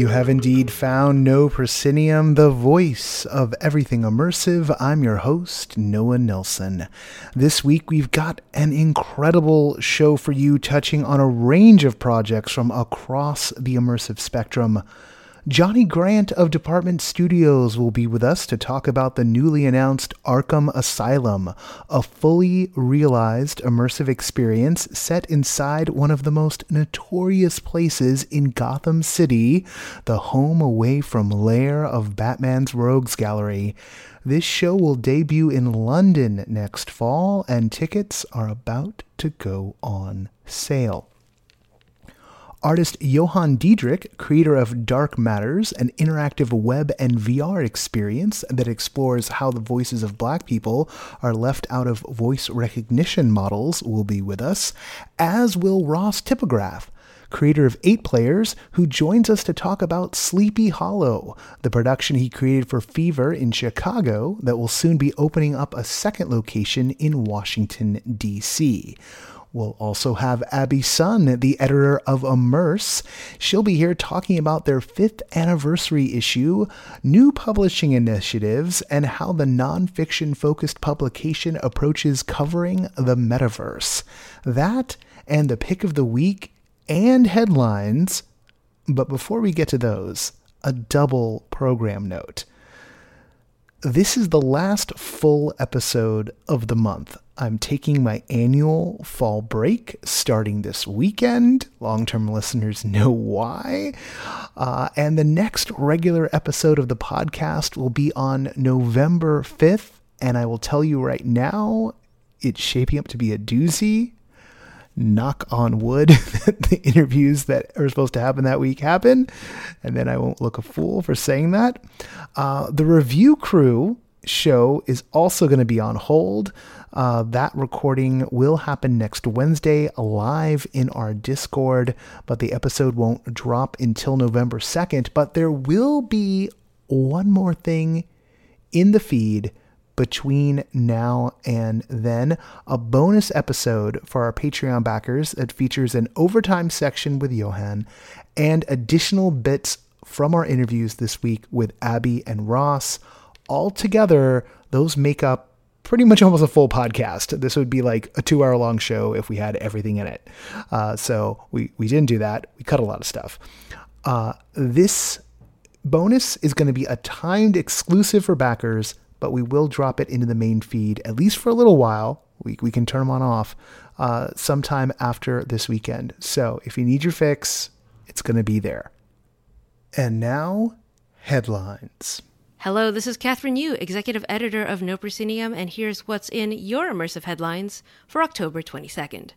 You have indeed found No Proscenium, the voice of everything immersive. I'm your host, Noah Nelson. This week we've got an incredible show for you, touching on a range of projects from across the immersive spectrum. Jonny Grant of Department Studios will be with us to talk about the newly announced Arkham Asylum, a fully realized immersive experience set inside one of the most notorious places in Gotham City, the home away from lair of Batman's Rogues Gallery. This show will debut in London next fall, and tickets are about to go on sale. Artist Johann Diedrick, creator of Dark Matters, an interactive web and VR experience that explores how the voices of black people are left out of voice recognition models, will be with us, as will Ross Tipograph creator of Eight Players, who joins us to talk about Sleepy Hollow, the production he created for Fever in Chicago that will soon be opening up a second location in Washington, D.C. We'll also have Abby Sun, the editor of Immerse. She'll be here talking about their fifth anniversary issue, new publishing initiatives, and how the nonfiction focused publication approaches covering the metaverse. That and the pick of the week and headlines. But before we get to those, a double program note. This is the last full episode of the month. I'm taking my annual fall break starting this weekend. Long term listeners know why. Uh, and the next regular episode of the podcast will be on November 5th. And I will tell you right now, it's shaping up to be a doozy knock on wood that the interviews that are supposed to happen that week happen. And then I won't look a fool for saying that. Uh, the review crew show is also going to be on hold. Uh, that recording will happen next Wednesday live in our Discord, but the episode won't drop until November 2nd. But there will be one more thing in the feed between now and then a bonus episode for our Patreon backers that features an overtime section with Johann and additional bits from our interviews this week with Abby and Ross. Altogether, those make up pretty much almost a full podcast. This would be like a two hour long show if we had everything in it. Uh, so we, we didn't do that. We cut a lot of stuff. Uh, this bonus is going to be a timed exclusive for backers but we will drop it into the main feed at least for a little while. We, we can turn them on off uh, sometime after this weekend. So if you need your fix, it's going to be there. And now, headlines. Hello, this is Kathryn Yu, executive editor of No Proscenium, and here's what's in your immersive headlines for October 22nd.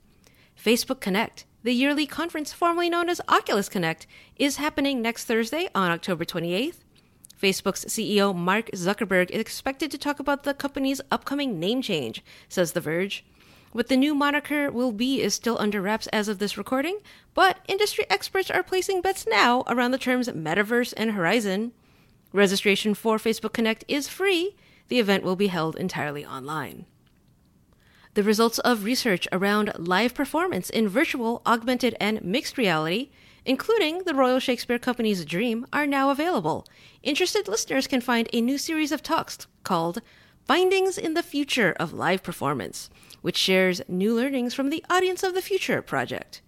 Facebook Connect, the yearly conference formerly known as Oculus Connect, is happening next Thursday on October 28th Facebook's CEO Mark Zuckerberg is expected to talk about the company's upcoming name change, says The Verge. What the new moniker will be is still under wraps as of this recording, but industry experts are placing bets now around the terms metaverse and horizon. Registration for Facebook Connect is free. The event will be held entirely online. The results of research around live performance in virtual, augmented, and mixed reality including the Royal Shakespeare Company's Dream, are now available. Interested listeners can find a new series of talks called Findings in the Future of Live Performance, which shares new learnings from the Audience of the Future project.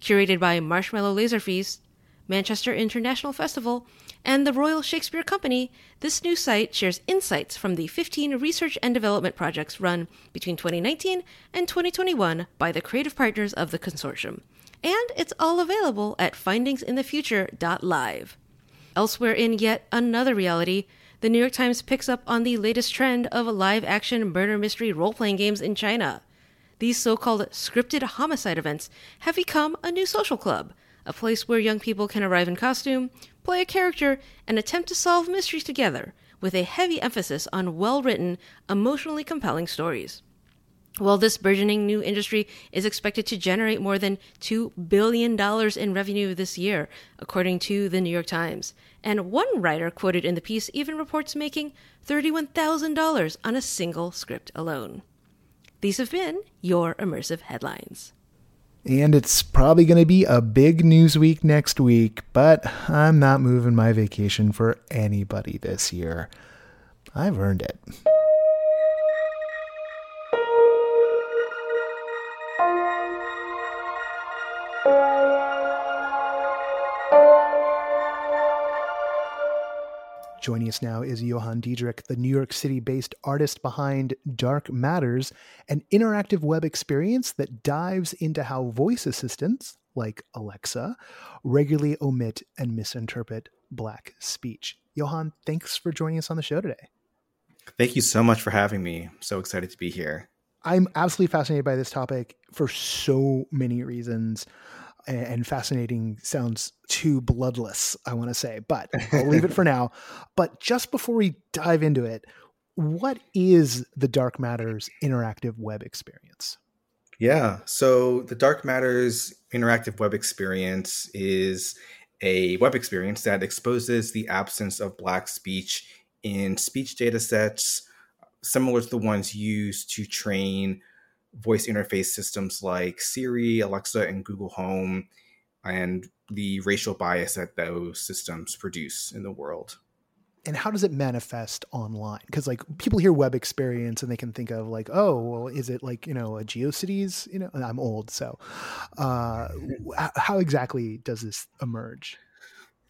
Curated by Marshmallow Laser Feast, Manchester International Festival, and the Royal Shakespeare Company, this new site shares insights from the 15 research and development projects run between 2019 and 2021 by the creative partners of the consortium and it's all available at findingsinthefuture.live. Elsewhere in yet another reality, the New York Times picks up on the latest trend of live action murder mystery role playing games in China. These so called scripted homicide events have become a new social club, a place where young people can arrive in costume, play a character, and attempt to solve mysteries together with a heavy emphasis on well written, emotionally compelling stories. Well, this burgeoning new industry is expected to generate more than $2 billion in revenue this year, according to the New York Times. And one writer quoted in the piece even reports making $31,000 on a single script alone. These have been your immersive headlines. And it's probably going to be a big news week next week, but I'm not moving my vacation for anybody this year. I've earned it. Joining us now is Johann Diedrick, the New York City based artist behind Dark Matters, an interactive web experience that dives into how voice assistants, like Alexa, regularly omit and misinterpret Black speech. Johann, thanks for joining us on the show today. Thank you so much for having me. I'm so excited to be here. I'm absolutely fascinated by this topic for so many reasons and fascinating sounds too bloodless, I want to say, but I'll leave it for now. But just before we dive into it, what is the Dark Matters interactive web experience? Yeah, so the Dark Matters interactive web experience is a web experience that exposes the absence of Black speech in speech data sets similar to the ones used to train voice interface systems like Siri, Alexa, and Google Home, and the racial bias that those systems produce in the world. And how does it manifest online? Because like people hear web experience and they can think of like, oh, well, is it like you know a GeoCities? You know, I'm old, so uh, how exactly does this emerge?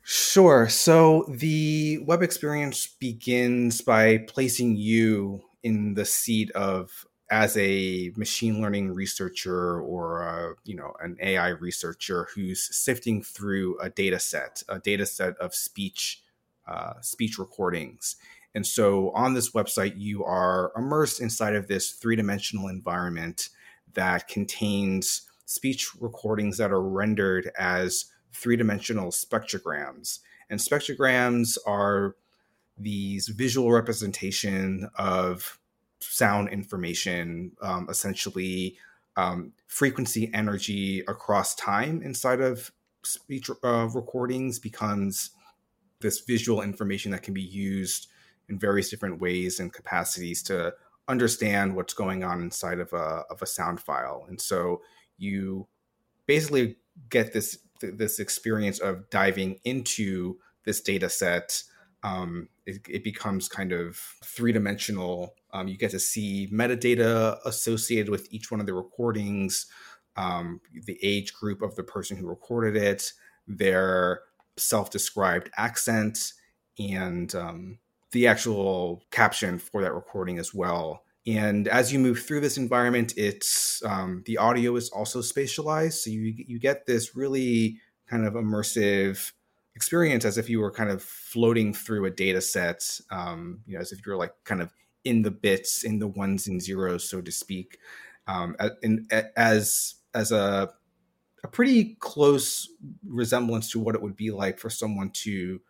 Sure. So the web experience begins by placing you in the seat of as a machine learning researcher or a, you know an AI researcher who's sifting through a data set, a data set of speech uh, speech recordings. And so on this website, you are immersed inside of this three dimensional environment that contains speech recordings that are rendered as three dimensional spectrograms. And spectrograms are these visual representation of sound information, um, essentially um, frequency energy across time inside of speech uh, recordings becomes this visual information that can be used in various different ways and capacities to understand what's going on inside of a, of a sound file. And so you basically get this this experience of diving into this data set um, it, it, becomes kind of three dimensional. Um, you get to see metadata associated with each one of the recordings, um, the age group of the person who recorded it, their self described accent, and um, the actual caption for that recording as well. And as you move through this environment, it's um, the audio is also spatialized, so you you get this really kind of immersive experience as if you were kind of floating through a data set, um, you know, as if you're like kind of in the bits, in the ones and zeros, so to speak, um, in, as as a a pretty close resemblance to what it would be like for someone to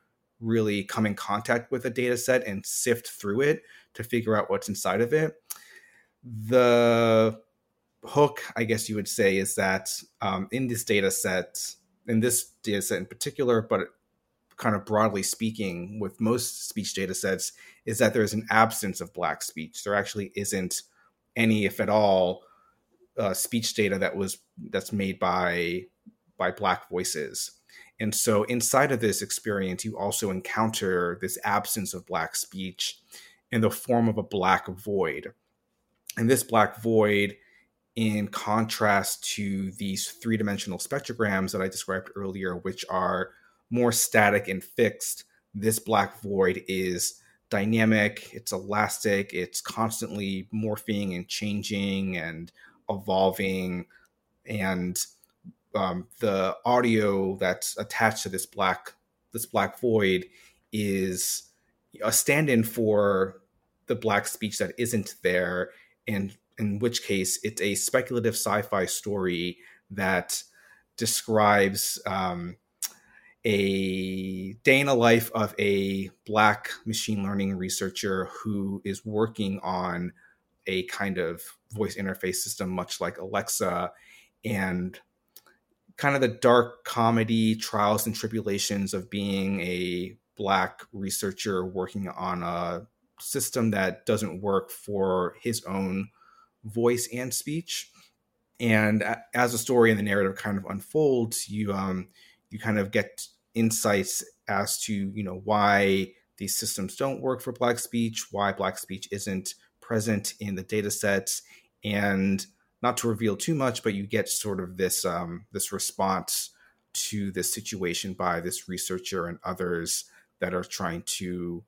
really come in contact with a data set and sift through it to figure out what's inside of it. The hook, I guess you would say, is that um, in this data set, in this data set in particular, but kind of broadly speaking, with most speech data sets, is that there's an absence of Black speech. There actually isn't any, if at all, uh, speech data that was that's made by by Black voices. And so inside of this experience, you also encounter this absence of Black speech in the form of a Black void. And this Black void in contrast to these three dimensional spectrograms that I described earlier, which are more static and fixed, this black void is dynamic, it's elastic, it's constantly morphing and changing and evolving. And um, the audio that's attached to this black this black void is a stand-in for the black speech that isn't there and in which case it's a speculative sci-fi story that describes um, a day in the life of a black machine learning researcher who is working on a kind of voice interface system, much like Alexa, and kind of the dark comedy trials and tribulations of being a black researcher working on a system that doesn't work for his own voice and speech. And as the story and the narrative kind of unfolds, you um, you kind of get insights as to you know why these systems don't work for black speech, why black speech isn't present in the data sets, and not to reveal too much, but you get sort of this um, this response to this situation by this researcher and others that are trying to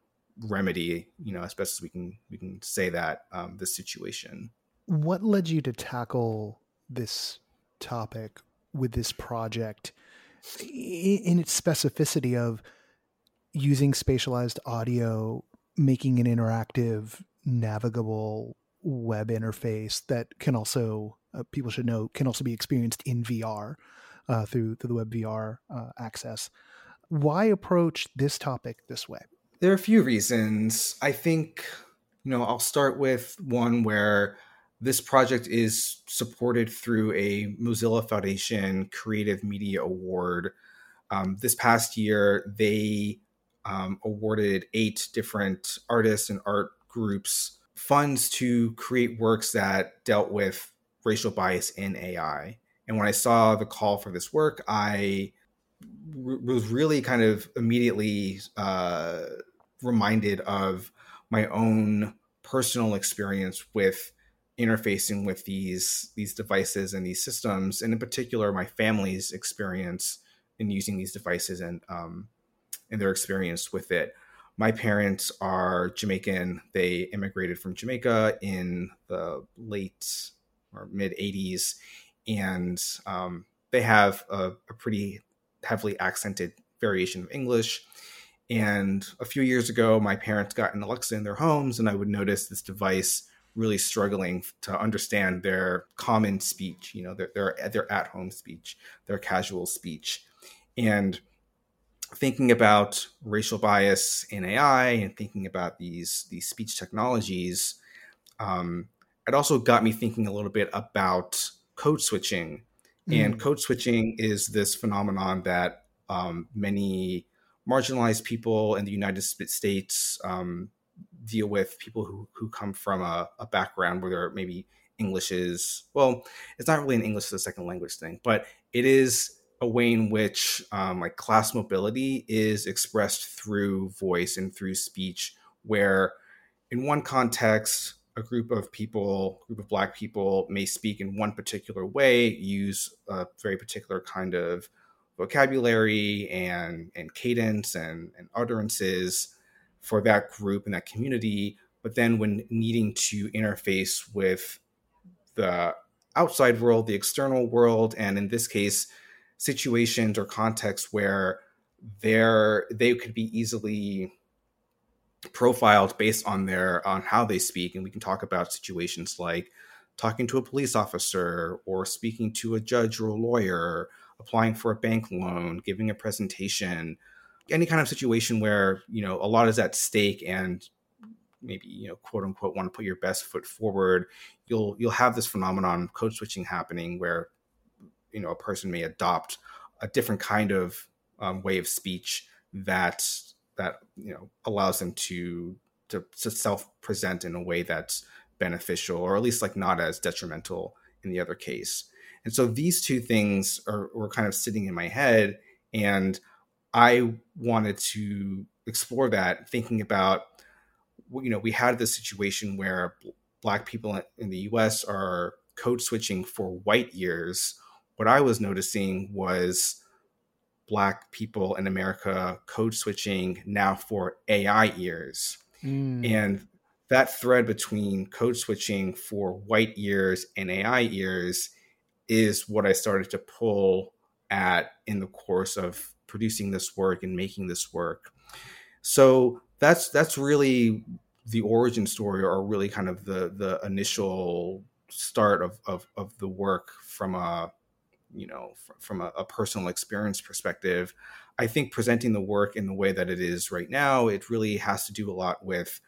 remedy, you know, as best as we can we can say that um, this situation. What led you to tackle this topic with this project in its specificity of using spatialized audio, making an interactive, navigable web interface that can also uh, people should know can also be experienced in VR uh, through through the web VR uh, access. Why approach this topic this way? There are a few reasons. I think you know I'll start with one where this project is supported through a Mozilla Foundation Creative Media Award. Um, this past year, they um, awarded eight different artists and art groups funds to create works that dealt with racial bias in AI. And when I saw the call for this work, I r- was really kind of immediately uh, reminded of my own personal experience with interfacing with these these devices and these systems, and in particular, my family's experience in using these devices and um, and their experience with it. My parents are Jamaican. They immigrated from Jamaica in the late or mid '80s, and um, they have a, a pretty heavily accented variation of English. And a few years ago, my parents got an Alexa in their homes, and I would notice this device really struggling to understand their common speech, you know, their their, their at home speech, their casual speech, and thinking about racial bias in AI and thinking about these these speech technologies, um, it also got me thinking a little bit about code switching. Mm. And code switching is this phenomenon that um, many marginalized people in the United States um, deal with people who who come from a, a background where there are maybe English is well, it's not really an English as a second language thing, but it is a way in which um, like class mobility is expressed through voice and through speech, where in one context a group of people, group of black people may speak in one particular way, use a very particular kind of vocabulary and and cadence and, and utterances for that group and that community. But then when needing to interface with the outside world, the external world, and in this case, situations or contexts where they're they could be easily profiled based on their on how they speak and we can talk about situations like talking to a police officer or speaking to a judge or a lawyer applying for a bank loan giving a presentation any kind of situation where you know a lot is at stake and maybe you know quote unquote want to put your best foot forward you'll you'll have this phenomenon code switching happening where you know a person may adopt a different kind of um, way of speech that that you know allows them to to, to self present in a way that's beneficial or at least like not as detrimental in the other case. And so these two things are were kind of sitting in my head and I wanted to explore that, thinking about, you know, we had this situation where black people in the US are code switching for white years. What I was noticing was black people in America code switching now for AI ears. Mm. And that thread between code switching for white ears and AI ears is what I started to pull at in the course of producing this work and making this work. So that's that's really the origin story, or really kind of the the initial start of of, of the work from a you know, from a, a, personal experience perspective, I think presenting the work in the way that it is right now, it really has to do a lot with,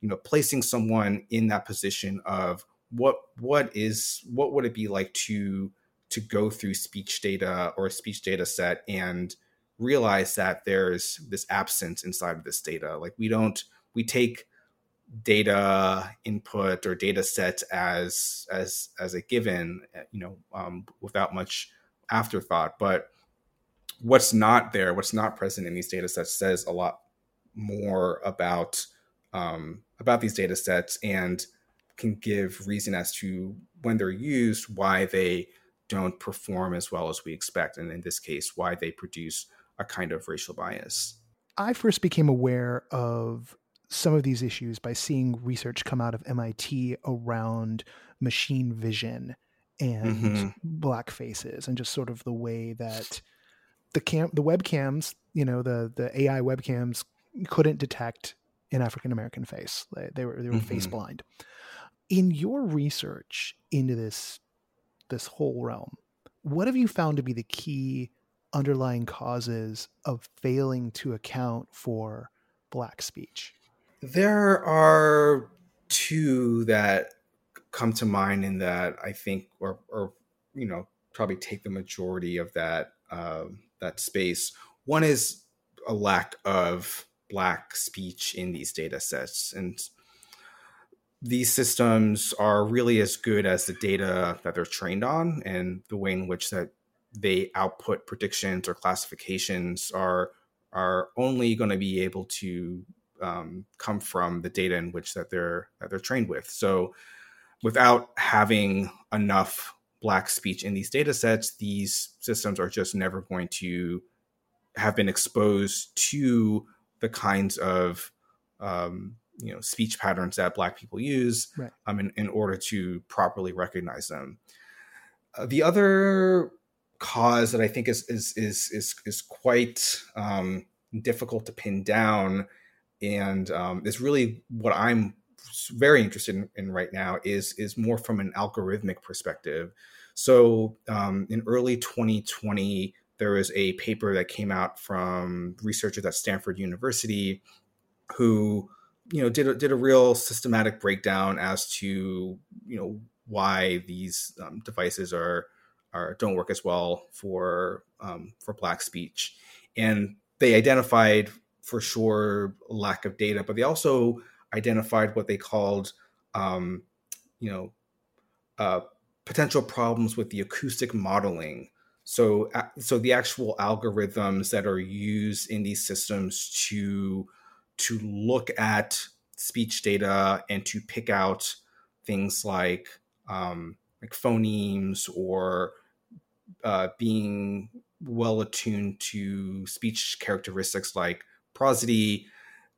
you know, placing someone in that position of what what is what would it be like to to go through speech data or a speech data set and realize that there's this absence inside of this data. Like we don't we take data input or data sets as as as a given you know um, without much afterthought but what's not there what's not present in these data sets says a lot more about um, about these data sets and can give reason as to when they're used why they don't perform as well as we expect and in this case why they produce a kind of racial bias i first became aware of some of these issues by seeing research come out of MIT around machine vision and mm-hmm. black faces and just sort of the way that the cam the webcams, you know, the the AI webcams couldn't detect an African American face. They, they, were they were mm-hmm. face blind. In your research into this this whole realm, what have you found to be the key underlying causes of failing to account for black speech? There are two that come to mind in that I think, or, or you know, probably take the majority of that um, that space. One is a lack of black speech in these data sets, and these systems are really as good as the data that they're trained on, and the way in which that they output predictions or classifications are are only going to be able to um, come from the data in which that they're that they're trained with. So, without having enough black speech in these data sets, these systems are just never going to have been exposed to the kinds of um, you know speech patterns that black people use right. um, in, in order to properly recognize them. Uh, the other cause that I think is is is is, is quite um, difficult to pin down and um, is really what I'm very interested in, in, right now is is more from an algorithmic perspective. So um, in early 2020, there was a paper that came out from researchers at Stanford University who you know did a, did a real systematic breakdown as to you know why these um, devices are are don't work as well for um, for black speech and they identified for sure lack of data, but they also identified what they called, um, you know, uh, potential problems with the acoustic modeling. So, so the actual algorithms that are used in these systems to to look at speech data and to pick out things like um, like phonemes or uh, being well attuned to speech characteristics like prosody.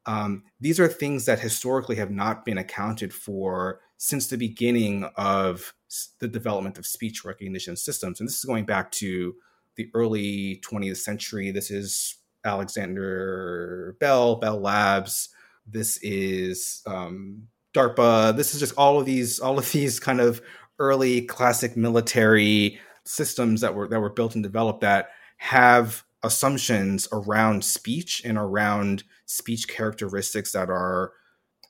Um, these are things that historically have not been accounted for since the beginning of the development of speech recognition systems. And this is going back to the early 20th century. This is Alexander Bell, Bell Labs. This is um, DARPA. This is just all of these, all of these kind of early classic military systems that were that were built and developed that have assumptions around speech and around speech characteristics that are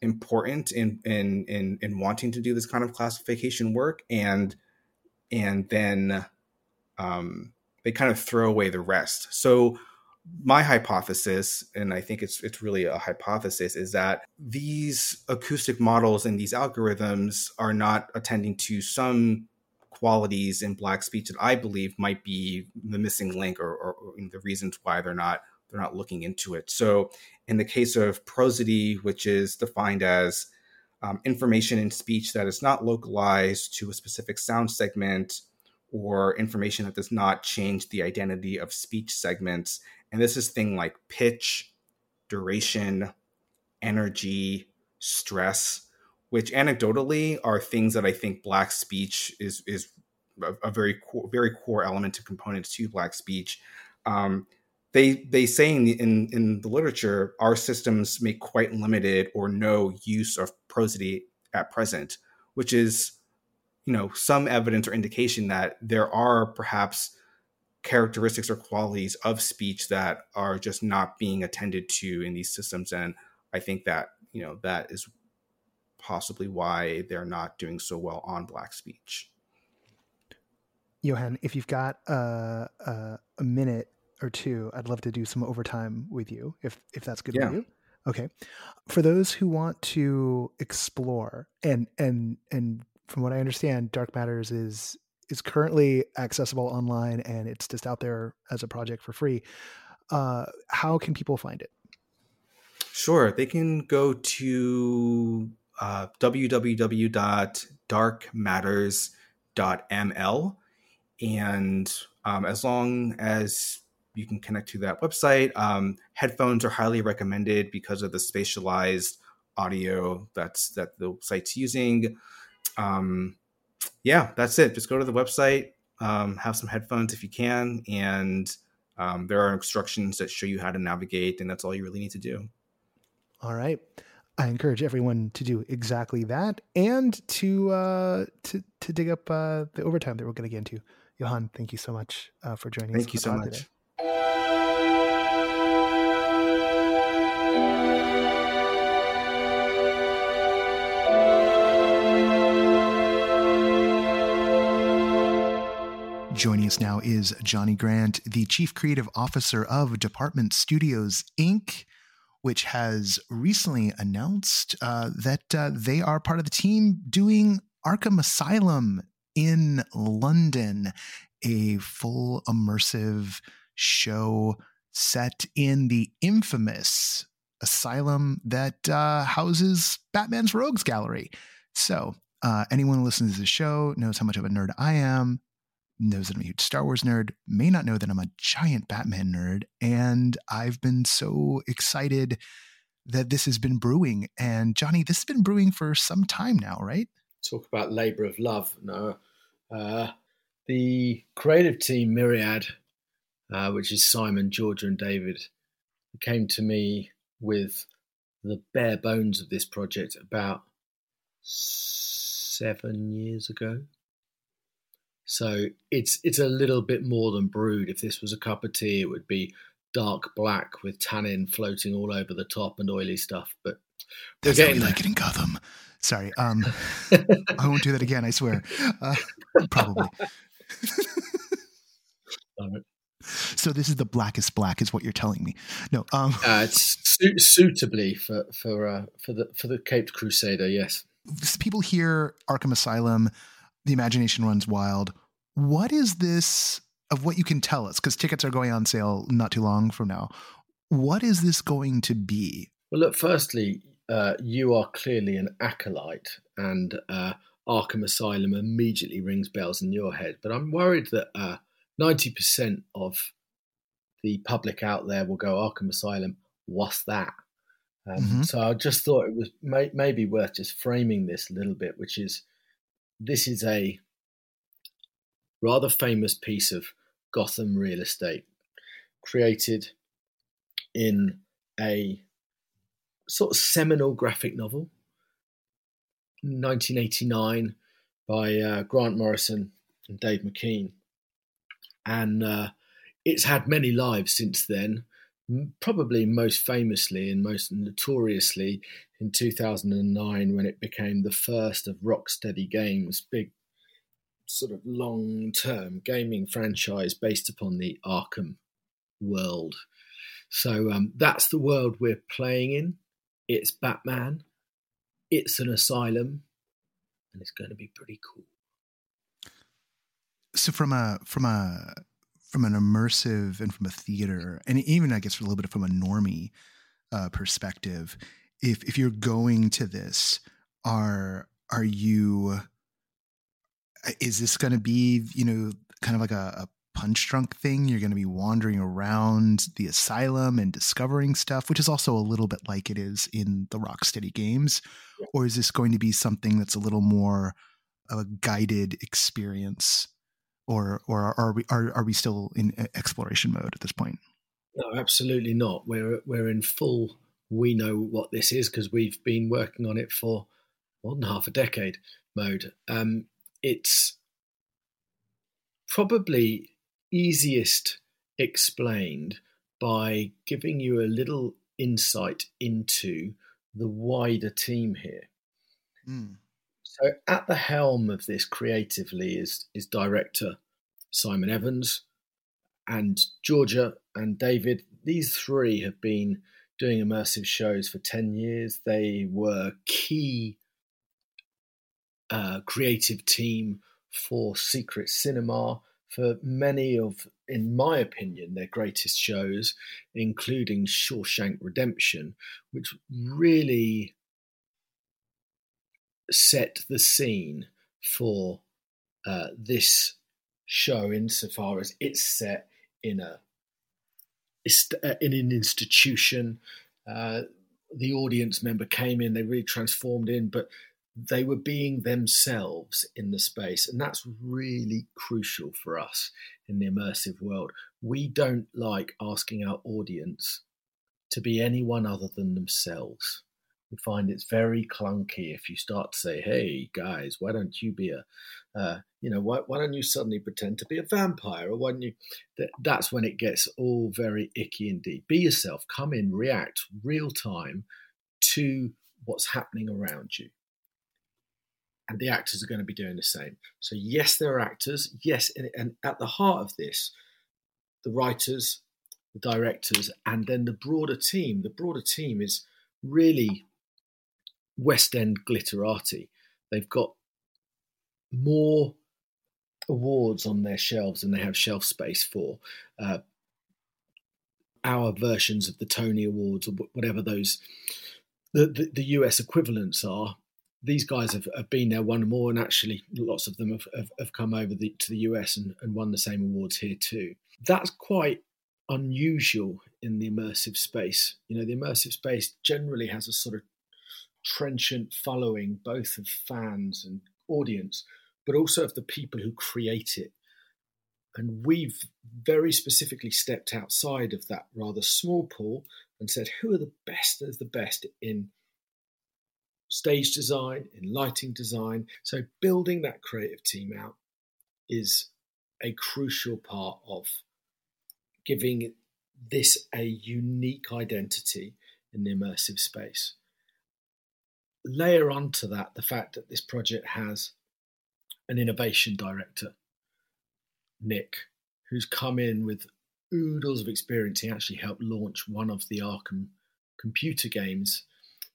important in in in, in wanting to do this kind of classification work and and then um, they kind of throw away the rest. So my hypothesis and i think it's it's really a hypothesis is that these acoustic models and these algorithms are not attending to some qualities in black speech that I believe might be the missing link or, or, or the reasons why they're not they're not looking into it. So in the case of prosody, which is defined as um, information in speech that is not localized to a specific sound segment or information that does not change the identity of speech segments. And this is thing like pitch, duration, energy, stress which anecdotally are things that I think Black speech is is a, a very core, very core element and components to Black speech. Um, they they say in in in the literature our systems make quite limited or no use of prosody at present, which is you know some evidence or indication that there are perhaps characteristics or qualities of speech that are just not being attended to in these systems and i think that you know that is possibly why they're not doing so well on black speech Johann if you've got uh, uh, a minute or two i'd love to do some overtime with you if if that's good yeah. with you okay for those who want to explore and and and from what i understand dark matters is is currently accessible online and it's just out there as a project for free. Uh, how can people find it? Sure, they can go to uh, www.darkmatters.ml, and um, as long as you can connect to that website, um, headphones are highly recommended because of the spatialized audio that's that the site's using. Um, yeah, that's it. Just go to the website, um, have some headphones if you can, and um, there are instructions that show you how to navigate, and that's all you really need to do. All right. I encourage everyone to do exactly that and to uh, to to dig up uh, the overtime that we're going to get into. Johann, thank you so much uh, for joining thank us. Thank you so much. Today. Joining us now is Jonny Grant, the Chief Creative Officer of Department Studios Inc., which has recently announced uh, that uh, they are part of the team doing Arkham Asylum in London, a full immersive show set in the infamous asylum that uh, houses Batman's Rogues Gallery. So, uh, anyone who listens to the show knows how much of a nerd I am knows that I'm a huge Star Wars nerd, may not know that I'm a giant Batman nerd. And I've been so excited that this has been brewing. And Jonny, this has been brewing for some time now, right? Talk about labor of love. No. Uh, the creative team, Myriad, uh, which is Simon, Georgia, and David, came to me with the bare bones of this project about seven years ago. So it's it's a little bit more than brewed. If this was a cup of tea, it would be dark black with tannin floating all over the top and oily stuff. But that's how we like it in Gotham. Sorry, um, I won't do that again. I swear. Uh, probably. so this is the blackest black, is what you're telling me. No, um, uh, it's su- suitably for for uh, for the for the Caped Crusader. Yes, people hear Arkham Asylum the imagination runs wild. What is this of what you can tell us? Because tickets are going on sale not too long from now. What is this going to be? Well, look, firstly, uh, you are clearly an acolyte, and uh, Arkham Asylum immediately rings bells in your head. But I'm worried that uh, 90% of the public out there will go, Arkham Asylum, what's that? Um, mm-hmm. So I just thought it was may- maybe worth just framing this a little bit, which is this is a rather famous piece of Gotham real estate created in a sort of seminal graphic novel, 1989, by uh, Grant Morrison and Dave McKean. And uh, it's had many lives since then, probably most famously and most notoriously in 2009 when it became the first of Rocksteady Games' big sort of long term gaming franchise based upon the Arkham world. So um, that's the world we're playing in. It's Batman, it's an asylum, and it's going to be pretty cool. So from a from a from an immersive and from a theater, and even I guess a little bit from a normie uh, perspective, if if you're going to this, are are you? Uh, is this going to be you know kind of like a, a punch drunk thing? You're going to be wandering around the asylum and discovering stuff, which is also a little bit like it is in the Rocksteady games, or is this going to be something that's a little more of a guided experience? or or are we are, are we still in exploration mode at this point? No, absolutely not. We're we're in full. We know what this is because we've been working on it for more than half a decade. Mode. Um, it's probably easiest explained by giving you a little insight into the wider team here. Mm. So, at the helm of this creatively is, is director Simon Evans and Georgia and David. These three have been doing immersive shows for 10 years. They were key uh, creative team for Secret Cinema for many of, in my opinion, their greatest shows, including Shawshank Redemption, which really set the scene for uh, this show insofar as it's set in a in an institution. Uh, the audience member came in, they really transformed in, but they were being themselves in the space. And that's really crucial for us in the immersive world. We don't like asking our audience to be anyone other than themselves. We find it's very clunky if you start to say, "Hey guys, why don't you be a, uh, you know, why, why don't you suddenly pretend to be a vampire?" Or why don't you? That, that's when it gets all very icky indeed. Be yourself. Come in, react real time to what's happening around you and the actors are going to be doing the same. So yes, there are actors. Yes, and, and at the heart of this, the writers, the directors, and then the broader team. The broader team is really West End glitterati. They've got more awards on their shelves than they have shelf space for. Uh, our versions of the Tony Awards or whatever those the, the, the US equivalents are these guys have, have been there, won more, and actually lots of them have, have, have come over the, to the US and, and won the same awards here too. That's quite unusual in the immersive space. You know, the immersive space generally has a sort of trenchant following, both of fans and audience, but also of the people who create it. And we've very specifically stepped outside of that rather small pool and said, who are the best of the best in stage design, in lighting design. So building that creative team out is a crucial part of giving this a unique identity in the immersive space. Layer onto that the fact that this project has an innovation director, Nick, who's come in with oodles of experience. He actually helped launch one of the Arkham computer games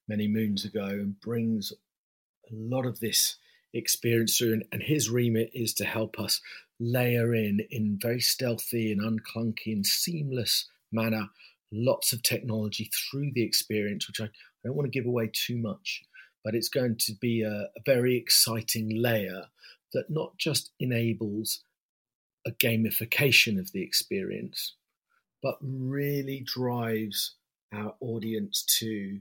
many moons ago and brings a lot of this experience through. And, his remit is to help us layer in, in very stealthy and unclunky and seamless manner, lots of technology through the experience, which I, I don't want to give away too much, but it's going to be a, a very exciting layer that not just enables a gamification of the experience, but really drives our audience to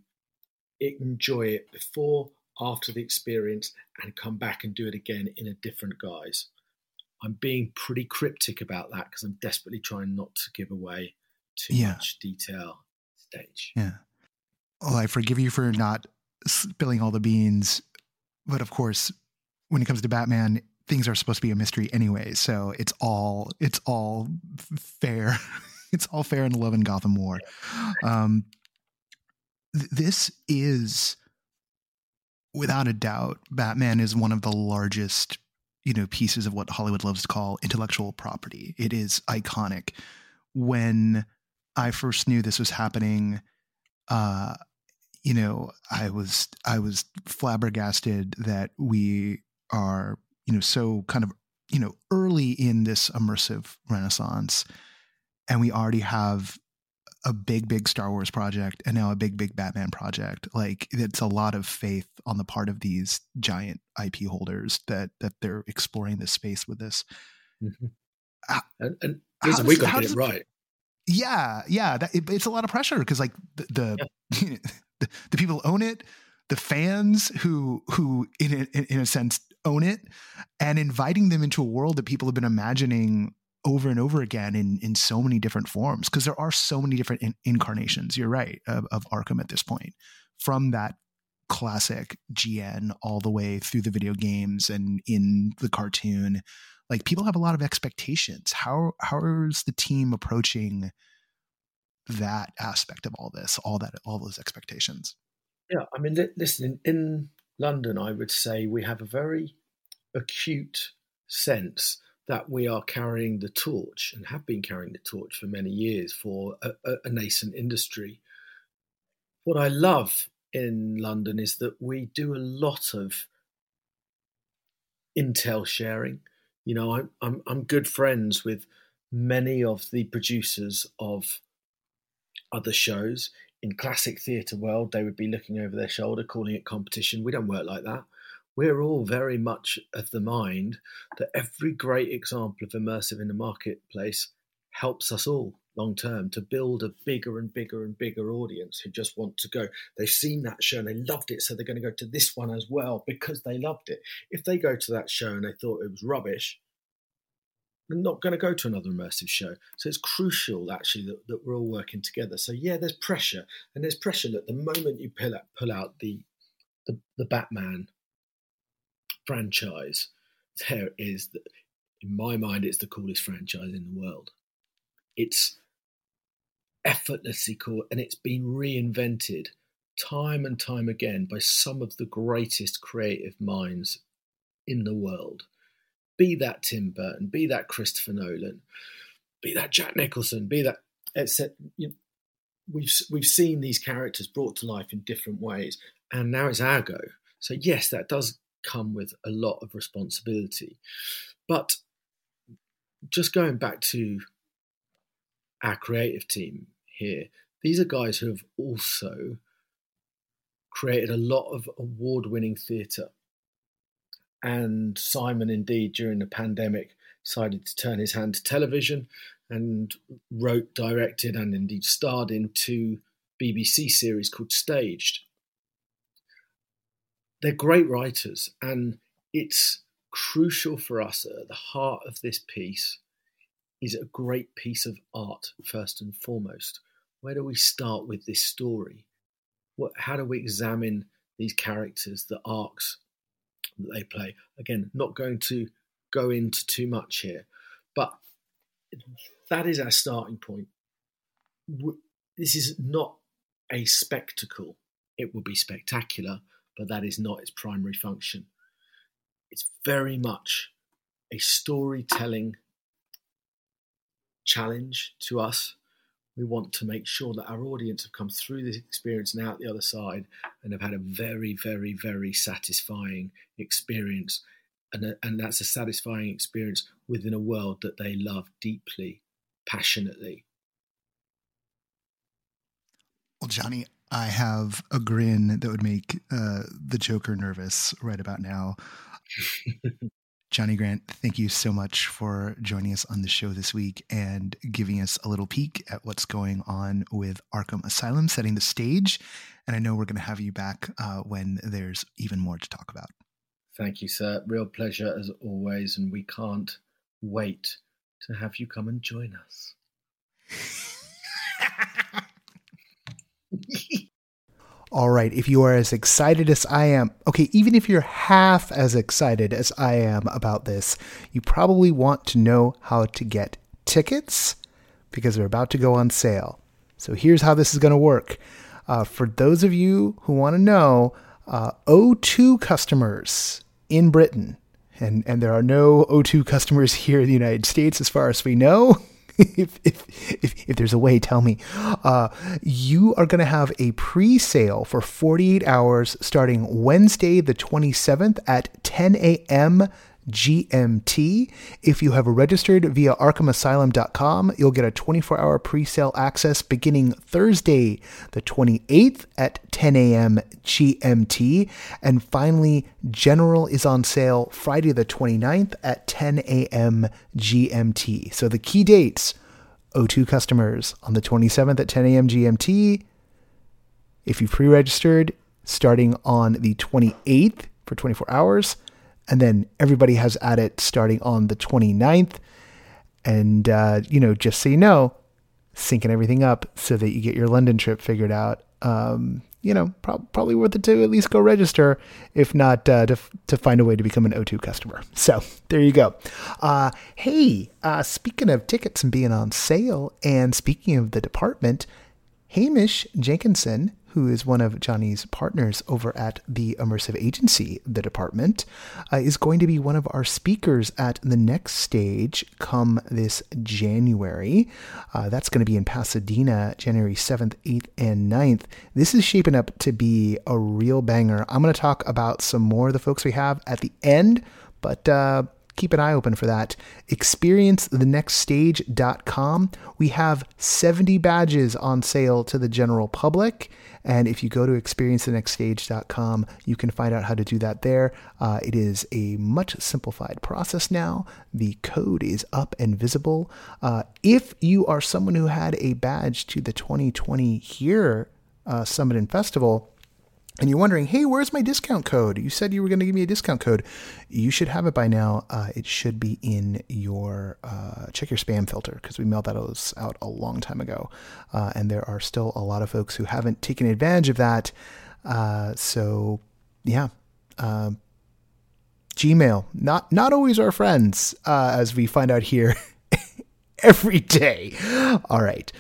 enjoy it before, after the experience, and come back and do it again in a different guise. I'm being pretty cryptic about that because I'm desperately trying not to give away too yeah. much detail stage. Yeah. Well, I forgive you for not spilling all the beans, but of course, when it comes to Batman, things are supposed to be a mystery anyway. So it's all it's all fair. it's all fair in Love and Gotham War. Um, this is without a doubt batman is one of the largest you know pieces of what hollywood loves to call intellectual property it is iconic when i first knew this was happening uh you know i was i was flabbergasted that we are you know so kind of you know early in this immersive renaissance and we already have a big, big Star Wars project and now a big, big Batman project. Like it's a lot of faith on the part of these giant IP holders that that they're exploring this space with this. Mm-hmm. Uh, and, and listen, we got to get it right. Yeah, yeah, that, it, it's a lot of pressure because like the the, yeah. the, the people own it, the fans who who in a, in a sense own it, and inviting them into a world that people have been imagining over and over again in in so many different forms because there are so many different in- incarnations you're right of, of arkham at this point from that classic GN all the way through the video games and in the cartoon. Like people have a lot of expectations. How how is the team approaching that aspect of all this, all that all those expectations? Yeah, I mean, listen, in London, I would say we have a very acute sense that we are carrying the torch and have been carrying the torch for many years for a, a, a nascent industry. What I love in London is that we do a lot of intel sharing. You know, I'm I'm, I'm good friends with many of the producers of other shows in classic theatre world. They would be looking over their shoulder, calling it competition. We don't work like that we're all very much of the mind that every great example of immersive in the marketplace helps us all long term to build a bigger and bigger and bigger audience who just want to go. They've seen that show and they loved it, so they're going to go to this one as well because they loved it. If they go to that show and they thought it was rubbish, they're not going to go to another immersive show. So it's crucial actually that, that we're all working together. So yeah, there's pressure, and there's pressure that the moment you pull out, pull out the, the the Batman franchise there is, in my mind, it's the coolest franchise in the world. It's effortlessly cool and it's been reinvented time and time again by some of the greatest creative minds in the world. Be that Tim Burton, be that Christopher Nolan, be that Jack Nicholson, be that etc. You know, we've we've seen these characters brought to life in different ways, and now it's our go. So yes, that does come with a lot of responsibility. But just going back to our creative team here, these are guys who have also created a lot of award winning theatre. And Simon, indeed, during the pandemic, decided to turn his hand to television and wrote, directed, and indeed starred in two BBC series called Staged they're great writers, and it's crucial for us at the heart of this piece is a great piece of art first and foremost. Where do we start with this story? What, how do we examine these characters, the arcs that they play? Again, not going to go into too much here, but that is our starting point. This is not a spectacle. It will be spectacular, but that is not its primary function. It's very much a storytelling challenge to us. We want to make sure that our audience have come through this experience and out the other side and have had a very, very, very satisfying experience. And, and that's a satisfying experience within a world that they love deeply, passionately. Well, Jonny, I have a grin that would make uh, the Joker nervous right about now. Jonny Grant, thank you so much for joining us on the show this week and giving us a little peek at what's going on with Arkham Asylum, setting the stage. And I know we're going to have you back uh, when there's even more to talk about. Thank you, sir. Real pleasure as always. And we can't wait to have you come and join us. All right, if you are as excited as I am, okay, even if you're half as excited as I am about this, you probably want to know how to get tickets because they're about to go on sale. So here's how this is going to work. Uh, for those of you who want to know, uh, O2 customers in Britain, and, and there are no O2 customers here in the United States as far as we know. If, if, if, if, there's a way, tell me. Uh, you are going to have a pre sale for 48 hours starting Wednesday, the 27th at 10 a.m. GMT. If you have registered via ArkhamAsylum.com, you'll get a 24 hour pre sale access beginning Thursday, the 28th at 10 a.m. GMT. And finally, General is on sale Friday, the 29th at 10 a.m. GMT. So the key dates O2 customers on the 27th at 10 a.m. GMT. If you pre registered, starting on the 28th for 24 hours and then everybody has at it starting on the 29th. And, uh, you know, just so you know, syncing everything up so that you get your London trip figured out. Um, you know, pro- probably worth it to at least go register, if not uh, to, f- to find a way to become an O2 customer. So there you go. Uh, hey, uh, speaking of tickets and being on sale, and speaking of the department, Hamish Jenkinson who is one of Jonny's partners over at the Immersive Agency, the department, uh, is going to be one of our speakers at the next stage come this January. Uh, that's going to be in Pasadena, January 7th, 8th, and 9th. This is shaping up to be a real banger. I'm going to talk about some more of the folks we have at the end, but uh, keep an eye open for that. ExperienceTheNextStage.com. We have 70 badges on sale to the general public. And if you go to experiencethenextstage.com, you can find out how to do that there. Uh, it is a much simplified process now. The code is up and visible. Uh, if you are someone who had a badge to the 2020 here uh, Summit and Festival, and you're wondering, hey, where's my discount code? You said you were going to give me a discount code. You should have it by now. Uh, it should be in your uh, check your spam filter because we mailed that out a long time ago, uh, and there are still a lot of folks who haven't taken advantage of that. Uh, so, yeah, um, Gmail not not always our friends, uh, as we find out here every day. All right.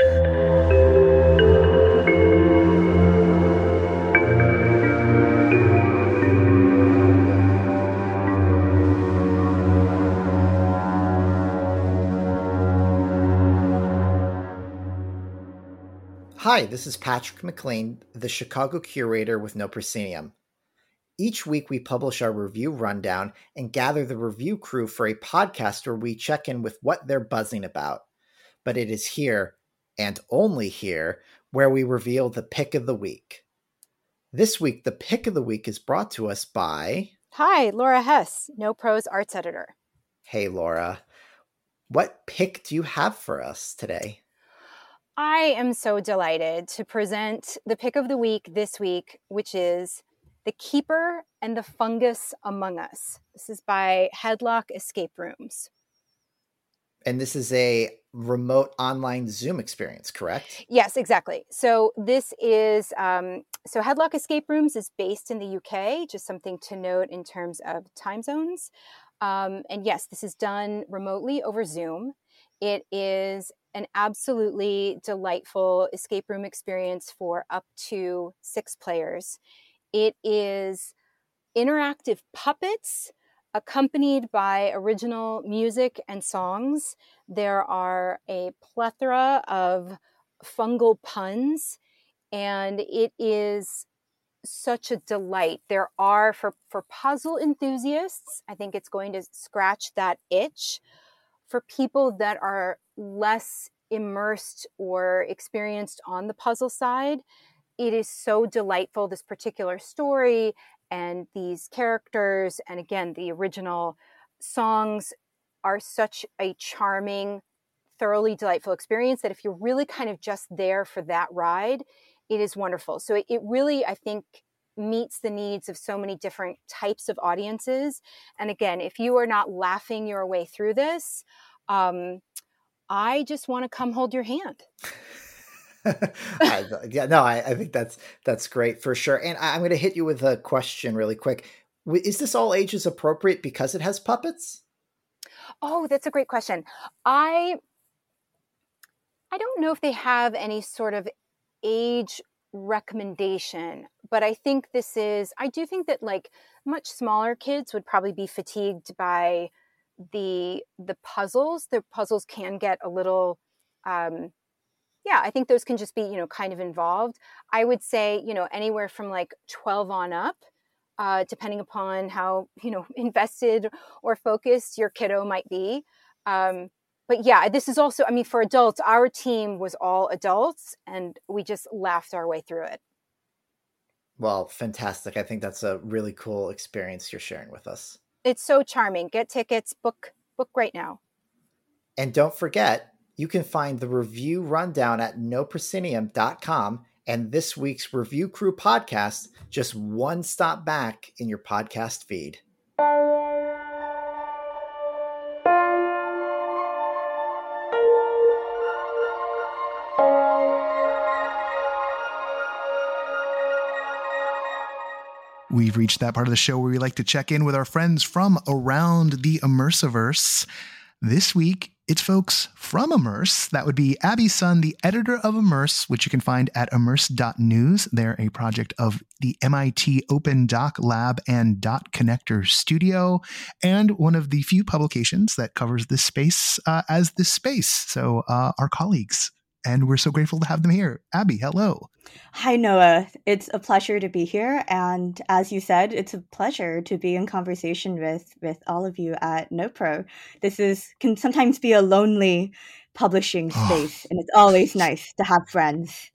Hi, this is Patrick McLean, the Chicago curator with No Proscenium. Each week, we publish our review rundown and gather the review crew for a podcast where we check in with what they're buzzing about. But it is here, and only here, where we reveal the pick of the week. This week, the pick of the week is brought to us by. Hi, Laura Hess, No Pros Arts Editor. Hey, Laura. What pick do you have for us today? I am so delighted to present the pick of the week this week, which is The Keeper and the Fungus Among Us. This is by Headlock Escape Rooms. And this is a remote online Zoom experience, correct? Yes, exactly. So this is um, so Headlock Escape Rooms is based in the UK. Just something to note in terms of time zones. Um, and yes, this is done remotely over Zoom. It is an absolutely delightful escape room experience for up to six players. It is interactive puppets accompanied by original music and songs. There are a plethora of fungal puns, and it is such a delight. There are for for puzzle enthusiasts, I think it's going to scratch that itch. For people that are less immersed or experienced on the puzzle side, it is so delightful, this particular story and these characters. And again, the original songs are such a charming, thoroughly delightful experience that if you're really kind of just there for that ride, it is wonderful. So it, really, I think, meets the needs of so many different types of audiences. And again, if you are not laughing your way through this, um, I just want to come hold your hand. I, yeah, no, I, I, think that's that's great for sure. And I, I'm going to hit you with a question really quick. Is this all ages appropriate because it has puppets? Oh, that's a great question. I I don't know if they have any sort of age recommendation, but I think this is I do think that like much smaller kids would probably be fatigued by the the puzzles. The puzzles can get a little um yeah i think those can just be you know kind of involved. I would say you know anywhere from like 12 on up uh, depending upon how you know invested or focused your kiddo might be. Um, but yeah this is also i mean for adults our team was all adults and we just laughed our way through it well fantastic i think that's a really cool experience you're sharing with us it's so charming. Get tickets, book book right now. And don't forget, you can find the review rundown at noproscenium.com and this week's Review Crew podcast just one stop back in your podcast feed. We've reached that part of the show where we like to check in with our friends from around the Immersiverse. This week, it's folks from Immerse. That would be Abby Sun, the editor of Immerse, which you can find at immerse.news. They're a project of the MIT Open Doc Lab and Dot Connector Studio, and one of the few publications that covers this space uh, as this space. So, uh, our colleagues and we're so grateful to have them here. Abby, hello. Hi, Noah. It's a pleasure to be here. And as you said, it's a pleasure to be in conversation with, with all of you at NoPro. This is can sometimes be a lonely publishing space, and it's always nice to have friends.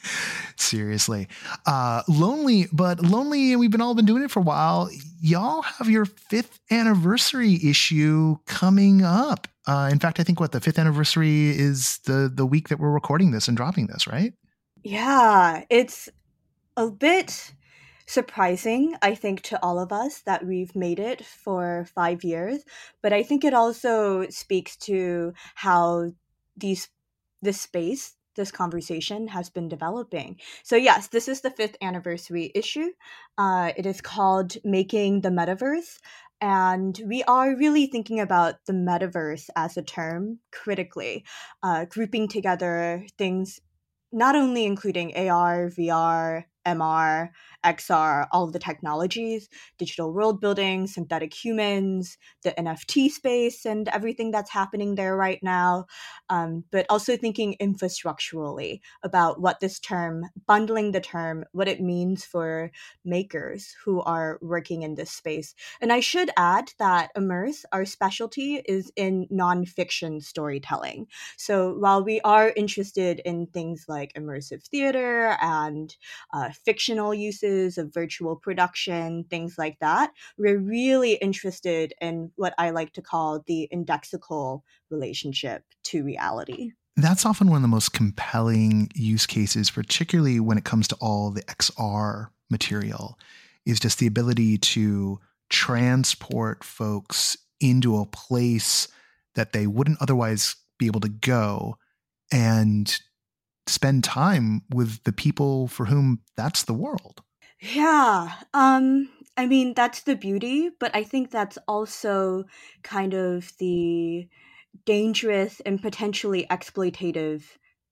Seriously. Uh, lonely, but lonely, and we've been all been doing it for a while. Y'all have your fifth anniversary issue coming up. Uh, in fact, I think what the fifth anniversary is the the week that we're recording this and dropping this, right? Yeah, it's a bit surprising, I think, to all of us that we've made it for five years. But I think it also speaks to how these this space this conversation has been developing. So, yes, this is the fifth anniversary issue. Uh, it is called Making the Metaverse. And we are really thinking about the metaverse as a term critically, uh, grouping together things not only including AR, VR, MR, XR, all of the technologies, digital world building, synthetic humans, the NFT space, and everything that's happening there right now. Um, but also thinking infrastructurally about what this term, bundling the term, what it means for makers who are working in this space. And I should add that Immerse, our specialty, is in nonfiction storytelling. So while we are interested in things like immersive theater and uh, fictional uses of virtual production, things like that. We're really interested in what I like to call the indexical relationship to reality. That's often one of the most compelling use cases, particularly when it comes to all the XR material, is just the ability to transport folks into a place that they wouldn't otherwise be able to go and spend time with the people for whom that's the world. Yeah. Um I mean that's the beauty, but I think that's also kind of the dangerous and potentially exploitative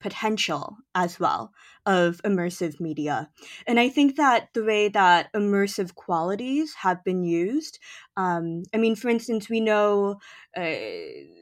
potential as well of immersive media. And I think that the way that immersive qualities have been used, um, I mean, for instance, we know uh,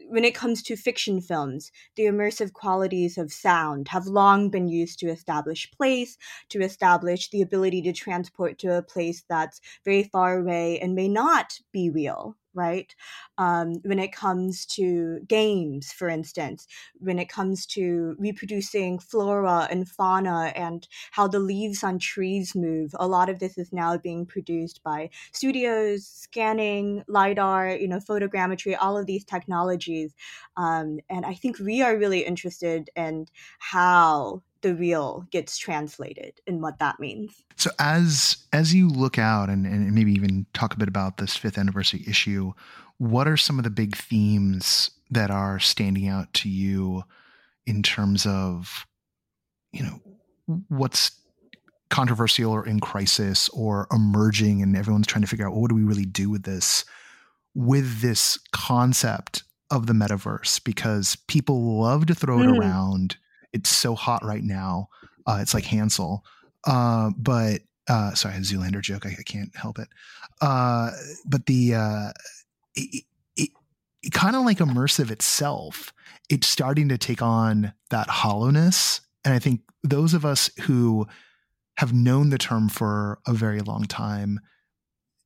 when it comes to fiction films, the immersive qualities of sound have long been used to establish place, to establish the ability to transport to a place that's very far away and may not be real, right? Um, when it comes to games, for instance, when it comes to reproducing flora and fauna and how the leaves on trees move, a lot of this is now being produced by studios, scanning, LiDAR, you know, photogrammetry, all of these technologies. Um, and I think we are really interested in how the real gets translated and what that means. So as as you look out and, and maybe even talk a bit about this fifth anniversary issue, what are some of the big themes that are standing out to you in terms of you know what's controversial or in crisis or emerging and everyone's trying to figure out well, what do we really do with this with this concept of the metaverse because people love to throw it mm. around it's so hot right now. Uh, it's like Hansel. Uh, but uh, sorry, a Zoolander joke. I, I can't help it. Uh, but the uh, it, it, it kind of like immersive itself. It's starting to take on that hollowness, and I think those of us who have known the term for a very long time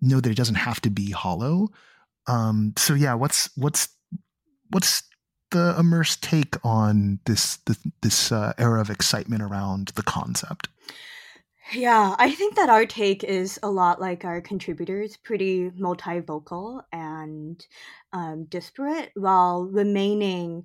know that it doesn't have to be hollow. Um, so yeah, what's what's what's the immerse take on this this, this uh, era of excitement around the concept? Yeah, I think that our take is a lot like our contributors, pretty multivocal and um, disparate, while remaining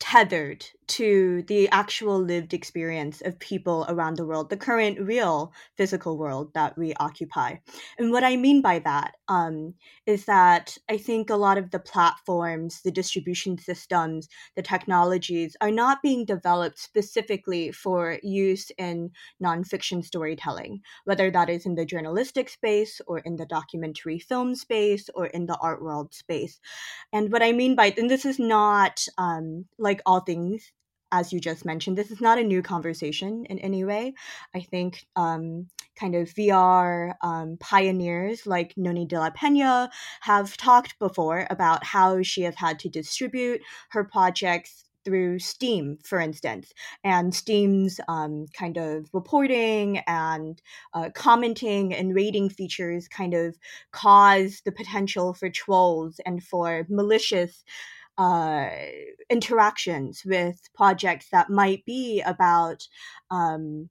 tethered to the actual lived experience of people around the world, the current real physical world that we occupy. And what I mean by that um, is that I think a lot of the platforms, the distribution systems, the technologies are not being developed specifically for use in nonfiction storytelling, whether that is in the journalistic space or in the documentary film space or in the art world space. And what I mean by, and this is not um, like all things as you just mentioned, this is not a new conversation in any way. I think um, kind of VR um, pioneers like Nonny de la Peña have talked before about how she has had to distribute her projects through Steam, for instance, and Steam's um, kind of reporting and uh, commenting and rating features kind of cause the potential for trolls and for malicious uh, interactions with projects that might be about um,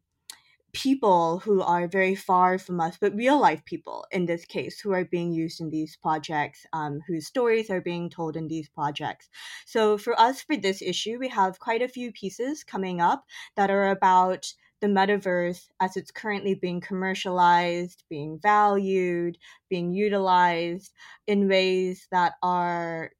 people who are very far from us, but real life people in this case who are being used in these projects, um, whose stories are being told in these projects. So for us, for this issue, we have quite a few pieces coming up that are about the metaverse as it's currently being commercialized, being valued, being utilized in ways that are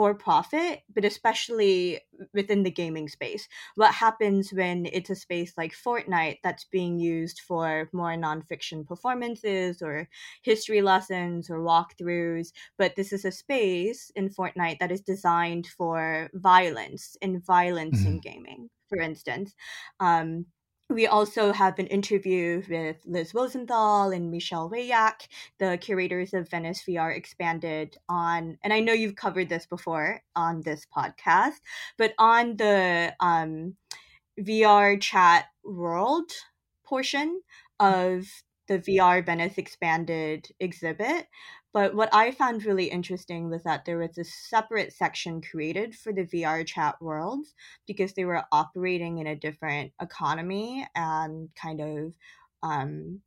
for profit, but especially within the gaming space. What happens when it's a space like Fortnite that's being used for more nonfiction performances or history lessons or walkthroughs? But this is a space in Fortnite that is designed for violence and violence mm-hmm. in gaming, for instance. Um, we also have an interview with Liz Rosenthal and Michel Reilhac, the curators of Venice VR Expanded, on, and I know you've covered this before on this podcast, but on the um, VR chat world portion of the VR Venice Expanded exhibit. But what I found really interesting was that there was a separate section created for the VR chat worlds because they were operating in a different economy and kind of um,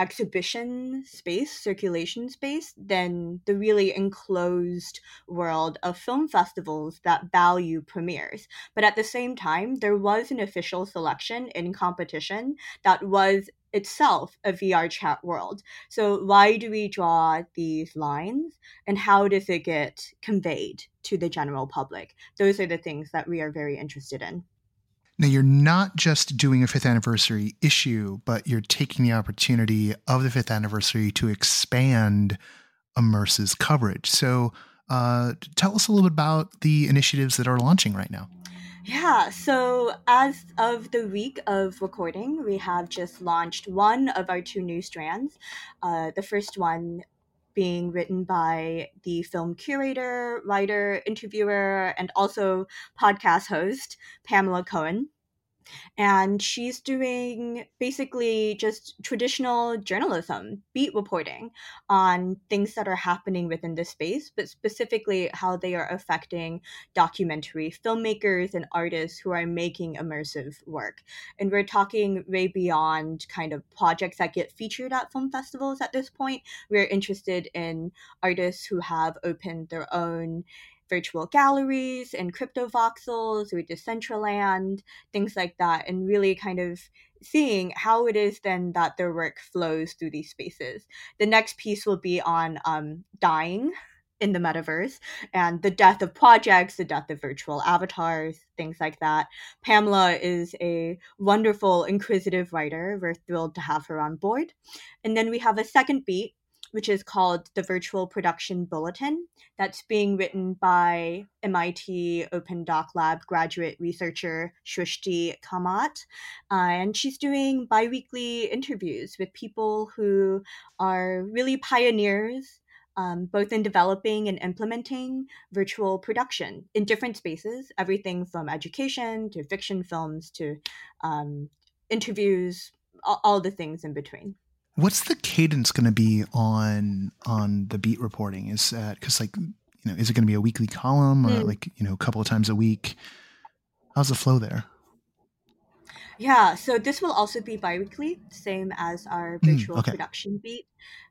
exhibition space, circulation space, than the really enclosed world of film festivals that value premieres. But at the same time, there was an official selection in competition that was itself a VR chat world. So why do we draw these lines and how does it get conveyed to the general public? Those are the things that we are very interested in. Now, you're not just doing a fifth anniversary issue, but you're taking the opportunity of the fifth anniversary to expand Immerse's coverage. So, uh, tell us a little bit about the initiatives that are launching right now. Yeah, so as of the week of recording, we have just launched one of our two new strands. Uh, the first one being written by the film curator, writer, interviewer, and also podcast host, Pamela Cohen and she's doing basically just traditional journalism, beat reporting on things that are happening within the space, but specifically how they are affecting documentary filmmakers and artists who are making immersive work. And we're talking way beyond kind of projects that get featured at film festivals at this point. We're interested in artists who have opened their own virtual galleries and Cryptovoxels or Decentraland, things like that, and really kind of seeing how it is then that their work flows through these spaces. The next piece will be on um, dying in the metaverse and the death of projects, the death of virtual avatars, things like that. Pamela is a wonderful, inquisitive writer. We're thrilled to have her on board. And then we have a second beat which is called the Virtual Production Bulletin. That's being written by MIT Open Doc Lab graduate researcher Srushti Kamat. Uh, and she's doing biweekly interviews with people who are really pioneers. Um, both in developing and implementing virtual production in different spaces, everything from education to fiction films to um, interviews, all, all the things in between. What's the cadence going to be on on the beat reporting? Is that because like you know is it going to be a weekly column or mm. like you know a couple of times a week? How's the flow there? Yeah, so this will also be biweekly, same as our hmm, virtual mm, okay. production beat.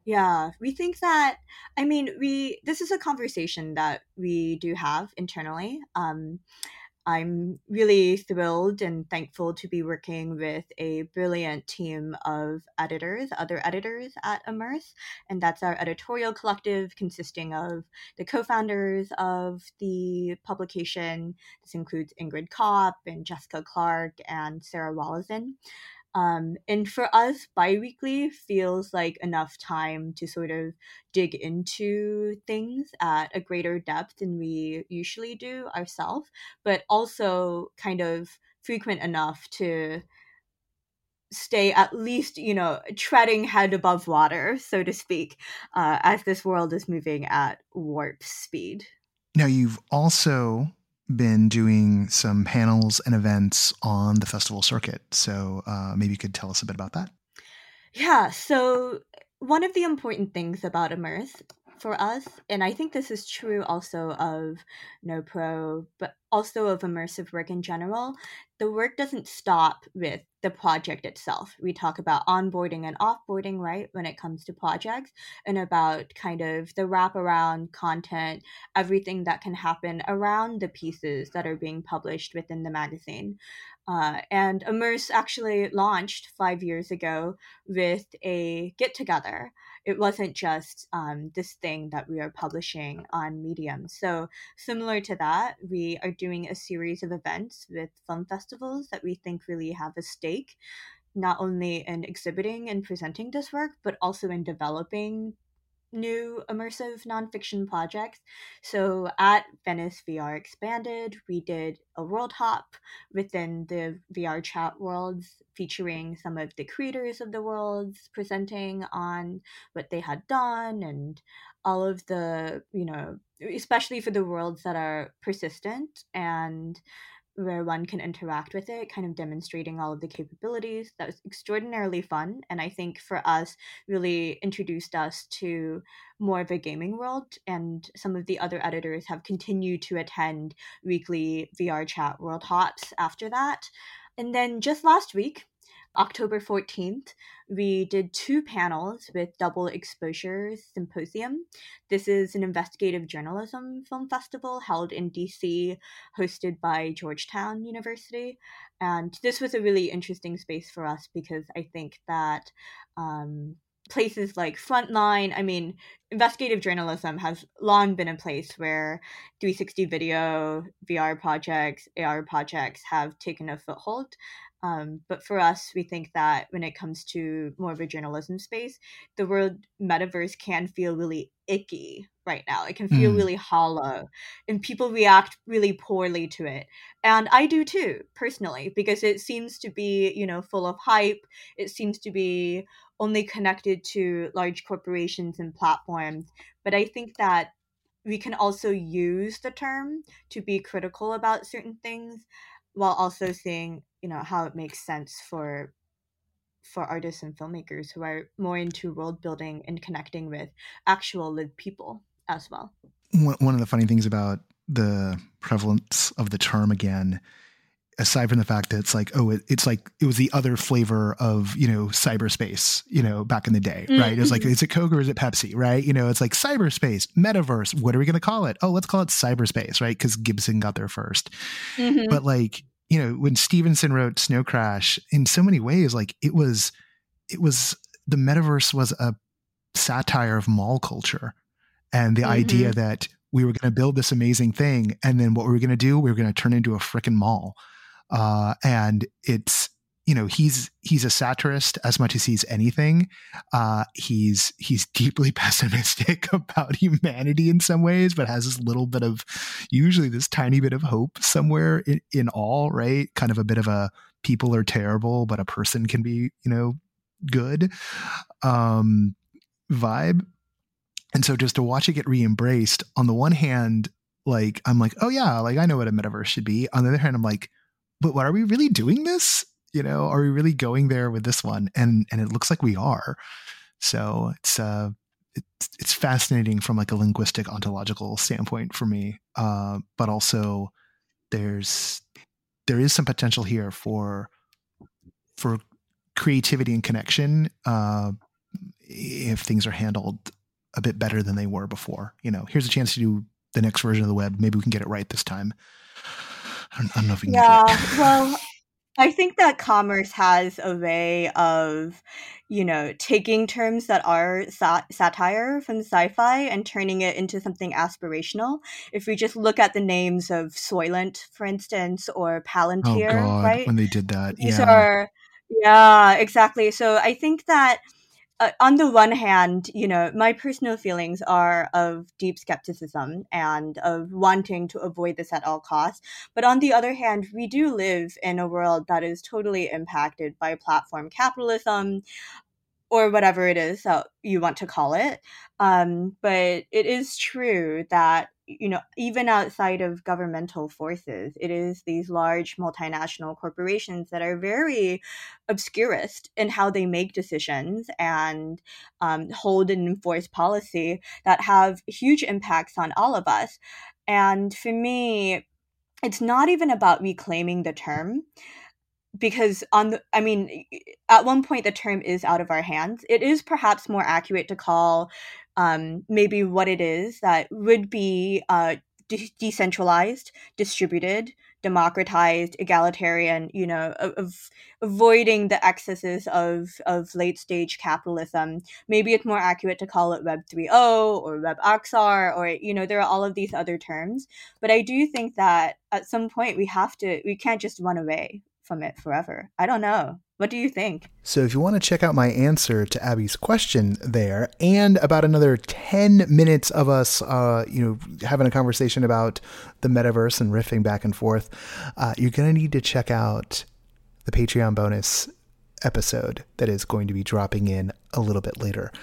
Yeah, we think that I mean we this is a conversation that we do have internally. Um, I'm really thrilled and thankful to be working with a brilliant team of editors, other editors at Immerse. And that's our editorial collective consisting of the co founders of the publication. This includes Ingrid Kopp and Jessica Clark and Sarah Wolozin. Um, and for us, biweekly feels like enough time to sort of dig into things at a greater depth than we usually do ourselves, but also kind of frequent enough to stay at least, you know, treading head above water, so to speak, uh, as this world is moving at warp speed. Now, you've also been doing some panels and events on the festival circuit. So uh, maybe you could tell us a bit about that. Yeah. So, one of the important things about Immerse for us, and I think this is true also of no pro but also of immersive work in general, the work doesn't stop with the project itself. We talk about onboarding and offboarding, right, when it comes to projects, and about kind of the wraparound content, everything that can happen around the pieces that are being published within the magazine. Uh, and Immerse actually launched five years ago with a get together. It wasn't just um, this thing that we are publishing on Medium. So, similar to that, we are doing a series of events with film festivals that we think really have a stake not only in exhibiting and presenting this work, but also in developing new immersive nonfiction projects. So at Venice VR Expanded, we did a world hop within the VR chat worlds, featuring some of the creators of the worlds presenting on what they had done and all of the, you know, especially for the worlds that are persistent and where one can interact with it, kind of demonstrating all of the capabilities. That was extraordinarily fun. And I think for us, really introduced us to more of a gaming world. And some of the other editors have continued to attend weekly VR chat world hops after that. And then just last week, October 14th, we did two panels with Double Exposure Symposium. This is an investigative journalism film festival held in DC, hosted by Georgetown University. And this was a really interesting space for us because I think that um, places like Frontline, I mean, investigative journalism has long been a place where 360 video, VR projects, AR projects have taken a foothold. Um, but for us, we think that when it comes to more of a journalism space, the word metaverse can feel really icky right now. It can feel mm. really hollow, and people react really poorly to it. And I do too, personally, because it seems to be, you know, full of hype. It seems to be only connected to large corporations and platforms. But I think that we can also use the term to be critical about certain things while also seeing you know how it makes sense for for artists and filmmakers who are more into world building and connecting with actual lived people as well. One of the funny things about the prevalence of the term again, aside from the fact that it's like, oh, it, it's like it was the other flavor of you know cyberspace, you know, back in the day, mm-hmm. right? It's like is it Coke or is it Pepsi, right? You know, it's like cyberspace, metaverse. What are we going to call it? Oh, let's call it cyberspace, right? Because Gibson got there 1st mm-hmm. But like you know, when Stephenson wrote Snow Crash, in so many ways, like it was, it was the metaverse was a satire of mall culture, and the mm-hmm. idea that we were going to build this amazing thing, and then what we were going to do, we were going to turn into a freaking mall, uh, and it's you know he's he's a satirist as much as he's anything. Uh, he's he's deeply pessimistic about humanity in some ways but has this little bit of usually this tiny bit of hope somewhere in, in all right? Kind of a bit of a people are terrible but a person can be you know good um vibe. And so just to watch it get re-embraced on the one hand like i'm like oh yeah like i know what a metaverse should be. On the other hand i'm like but what are we really doing this you know are we really going there with this one? And and it looks like we are. So it's uh it's, it's fascinating from like a linguistic ontological standpoint for me uh, but also there's there is some potential here for for creativity and connection uh, if things are handled a bit better than they were before. You know here's a chance to do the next version of the web. Maybe we can get it right this time. I don't, I don't know if we can yeah, well, I think that commerce has a way of, you know, taking terms that are sat- satire from sci-fi and turning it into something aspirational. If we just look at the names of Soylent, for instance, or oh, Palantir, oh God, right? When they did that, These yeah. are, yeah, exactly. So I think that uh, on the one hand, you know, my personal feelings are of deep skepticism and of wanting to avoid this at all costs. But on the other hand, we do live in a world that is totally impacted by platform capitalism or whatever it is that you want to call it. Um, but it is true that you know even outside of governmental forces it is these large multinational corporations that are very obscurist in how they make decisions and um, hold and enforce policy that have huge impacts on all of us. And for me it's not even about reclaiming the term because on the i mean at one point the term is out of our hands. It is perhaps more accurate to call um, maybe what it is that would be uh, de- decentralized distributed democratized egalitarian you know of, avoiding the excesses of of late stage capitalism maybe it's more accurate to call it web 3.0 or web xr or you know there are all of these other terms but i do think that at some point we have to we can't just run away from it forever. I don't know. What do you think? So, if you want to check out my answer to Abby's question there, and about another ten minutes of us, uh, you know, having a conversation about the metaverse and riffing back and forth, uh, you're gonna need to check out the Patreon bonus episode that is going to be dropping in a little bit later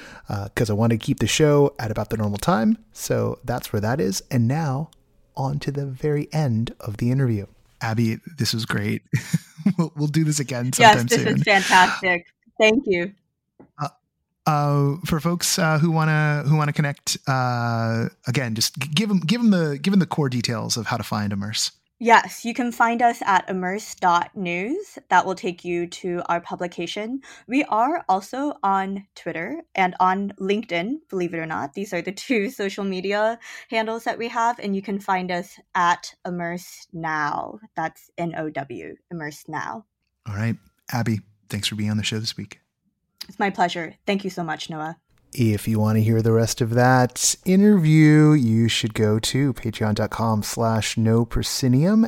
because uh, I want to keep the show at about the normal time. So that's where that is. And now on to the very end of the interview. Abby, this was great. we'll, we'll do this again sometime yes, this soon. is fantastic. Thank you. Uh, uh, for folks uh, who wanna who wanna connect, uh, again, just give them give them the give them the core details of how to find Immerse. Yes, you can find us at immerse.news. That will take you to our publication. We are also on Twitter and on LinkedIn, believe it or not. These are the two social media handles that we have, and you can find us at Immerse Now. That's N O W, Immerse Now. All right. Abby, thanks for being on the show this week. It's my pleasure. Thank you so much, Noah. If you want to hear the rest of that interview, you should go to patreon.com slash no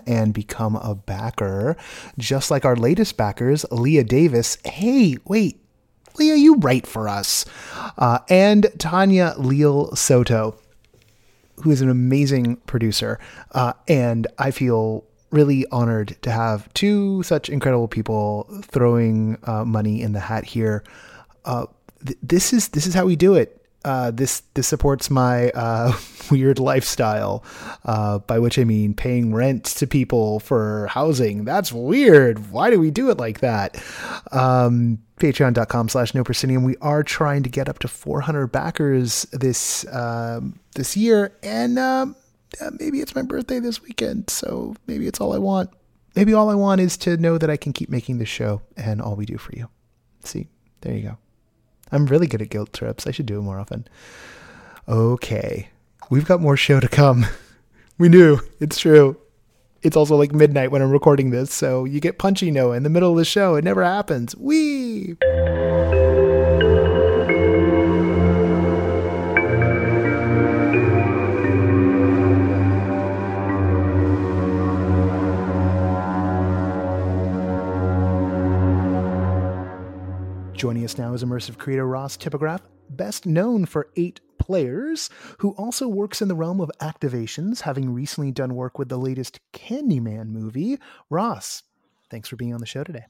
and become a backer. Just like our latest backers, Leah Davis. Hey, wait, Leah, you write for us. Uh, and Tanya Leal Soto, who is an amazing producer. Uh, and I feel really honored to have two such incredible people throwing uh, money in the hat here. This is this is how we do it. Uh, this this supports my uh, weird lifestyle, uh, by which I mean paying rent to people for housing. That's weird. Why do we do it like that? Um, Patreon.com slash no proscenium. We are trying to get up to 400 backers this um, this year, and um, maybe it's my birthday this weekend, so maybe it's all I want. Maybe all I want is to know that I can keep making this show and all we do for you. See, there you go. I'm really good at guilt trips. I should do it more often. Okay. We've got more show to come. we knew. It's true. It's also like midnight when I'm recording this, so you get punchy Noah in the middle of the show. It never happens. Wee! Us now is immersive creator Ross Tipograph, best known for eight players, who also works in the realm of activations, having recently done work with the latest Candyman movie. Ross, thanks for being on the show today.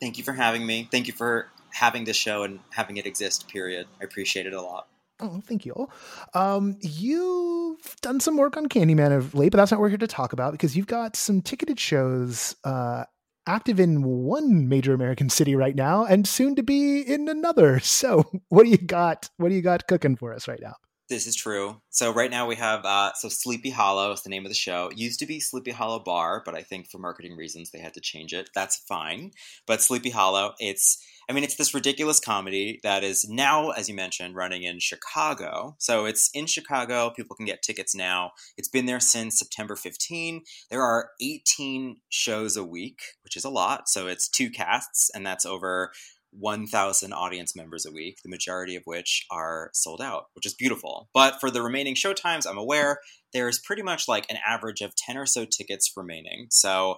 Thank you for having me. Thank you for having this show and having it exist, period. I appreciate it a lot. Oh, thank you. Um, you've done some work on Candyman of late, but that's not what we're here to talk about because you've got some ticketed shows uh, active in one major American city right now and soon to be in another. So, what do you got? What do you got cooking for us right now? This is true. So right now we have uh, so Sleepy Hollow is the name of the show. It used to be Sleepy Hollow Bar, but I think for marketing reasons they had to change it. That's fine. But Sleepy Hollow, it's I mean it's this ridiculous comedy that is now, as you mentioned, running in Chicago. So it's in Chicago. People can get tickets now. It's been there since September 15. There are 18 shows a week, which is a lot. So it's two casts, and that's over 1,000 audience members a week, the majority of which are sold out, which is beautiful. But for the remaining show times, I'm aware there's pretty much like an average of 10 or so tickets remaining. So,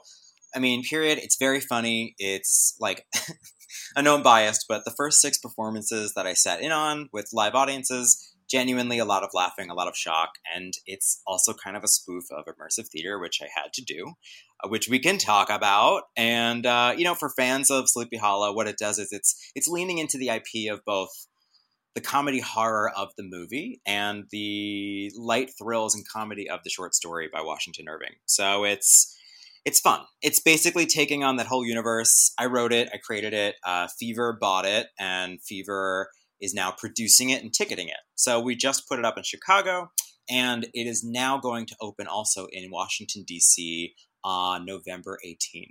I mean, period, it's very funny. It's like, I know I'm biased, but the first six performances that I sat in on with live audiences, genuinely a lot of laughing, a lot of shock, and it's also kind of a spoof of immersive theater, which I had to do, uh, which we can talk about. And uh, you know, for fans of Sleepy Hollow, what it does is it's it's leaning into the IP of both the comedy horror of the movie and the light thrills and comedy of the short story by Washington Irving. So it's it's fun. It's basically taking on that whole universe. I wrote it, I created it. Uh, Fever bought it, and Fever is now producing it and ticketing it. So we just put it up in Chicago, and it is now going to open also in Washington, D.C. on November 18.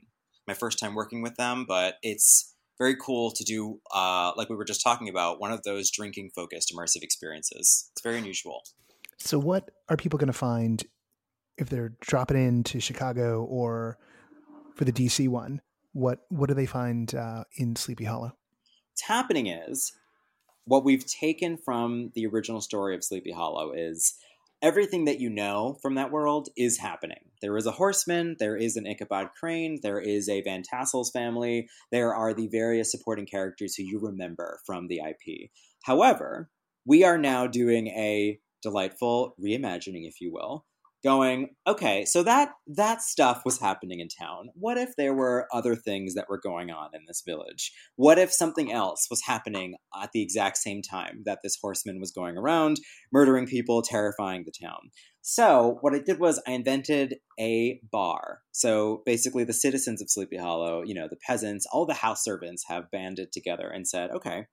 My first time working with them, but it's very cool to do, uh, like we were just talking about, one of those drinking focused immersive experiences. It's very unusual. So, what are people going to find if they're dropping into Chicago or for the DC one? What what do they find uh, in Sleepy Hollow? What's happening is what we've taken from the original story of Sleepy Hollow is everything that you know from that world is happening. There is a horseman, there is an Ichabod Crane, there is a Van Tassel's family, there are the various supporting characters who you remember from the IP. However, we are now doing a delightful reimagining, if you will, going okay so that that stuff was happening in town. What if there were other things that were going on in this village? What if something else was happening at the exact same time that this horseman was going around murdering people terrifying the town? So what i did was i invented a bar. So basically the citizens of sleepy hollow you know the peasants all the house servants have banded together and said okay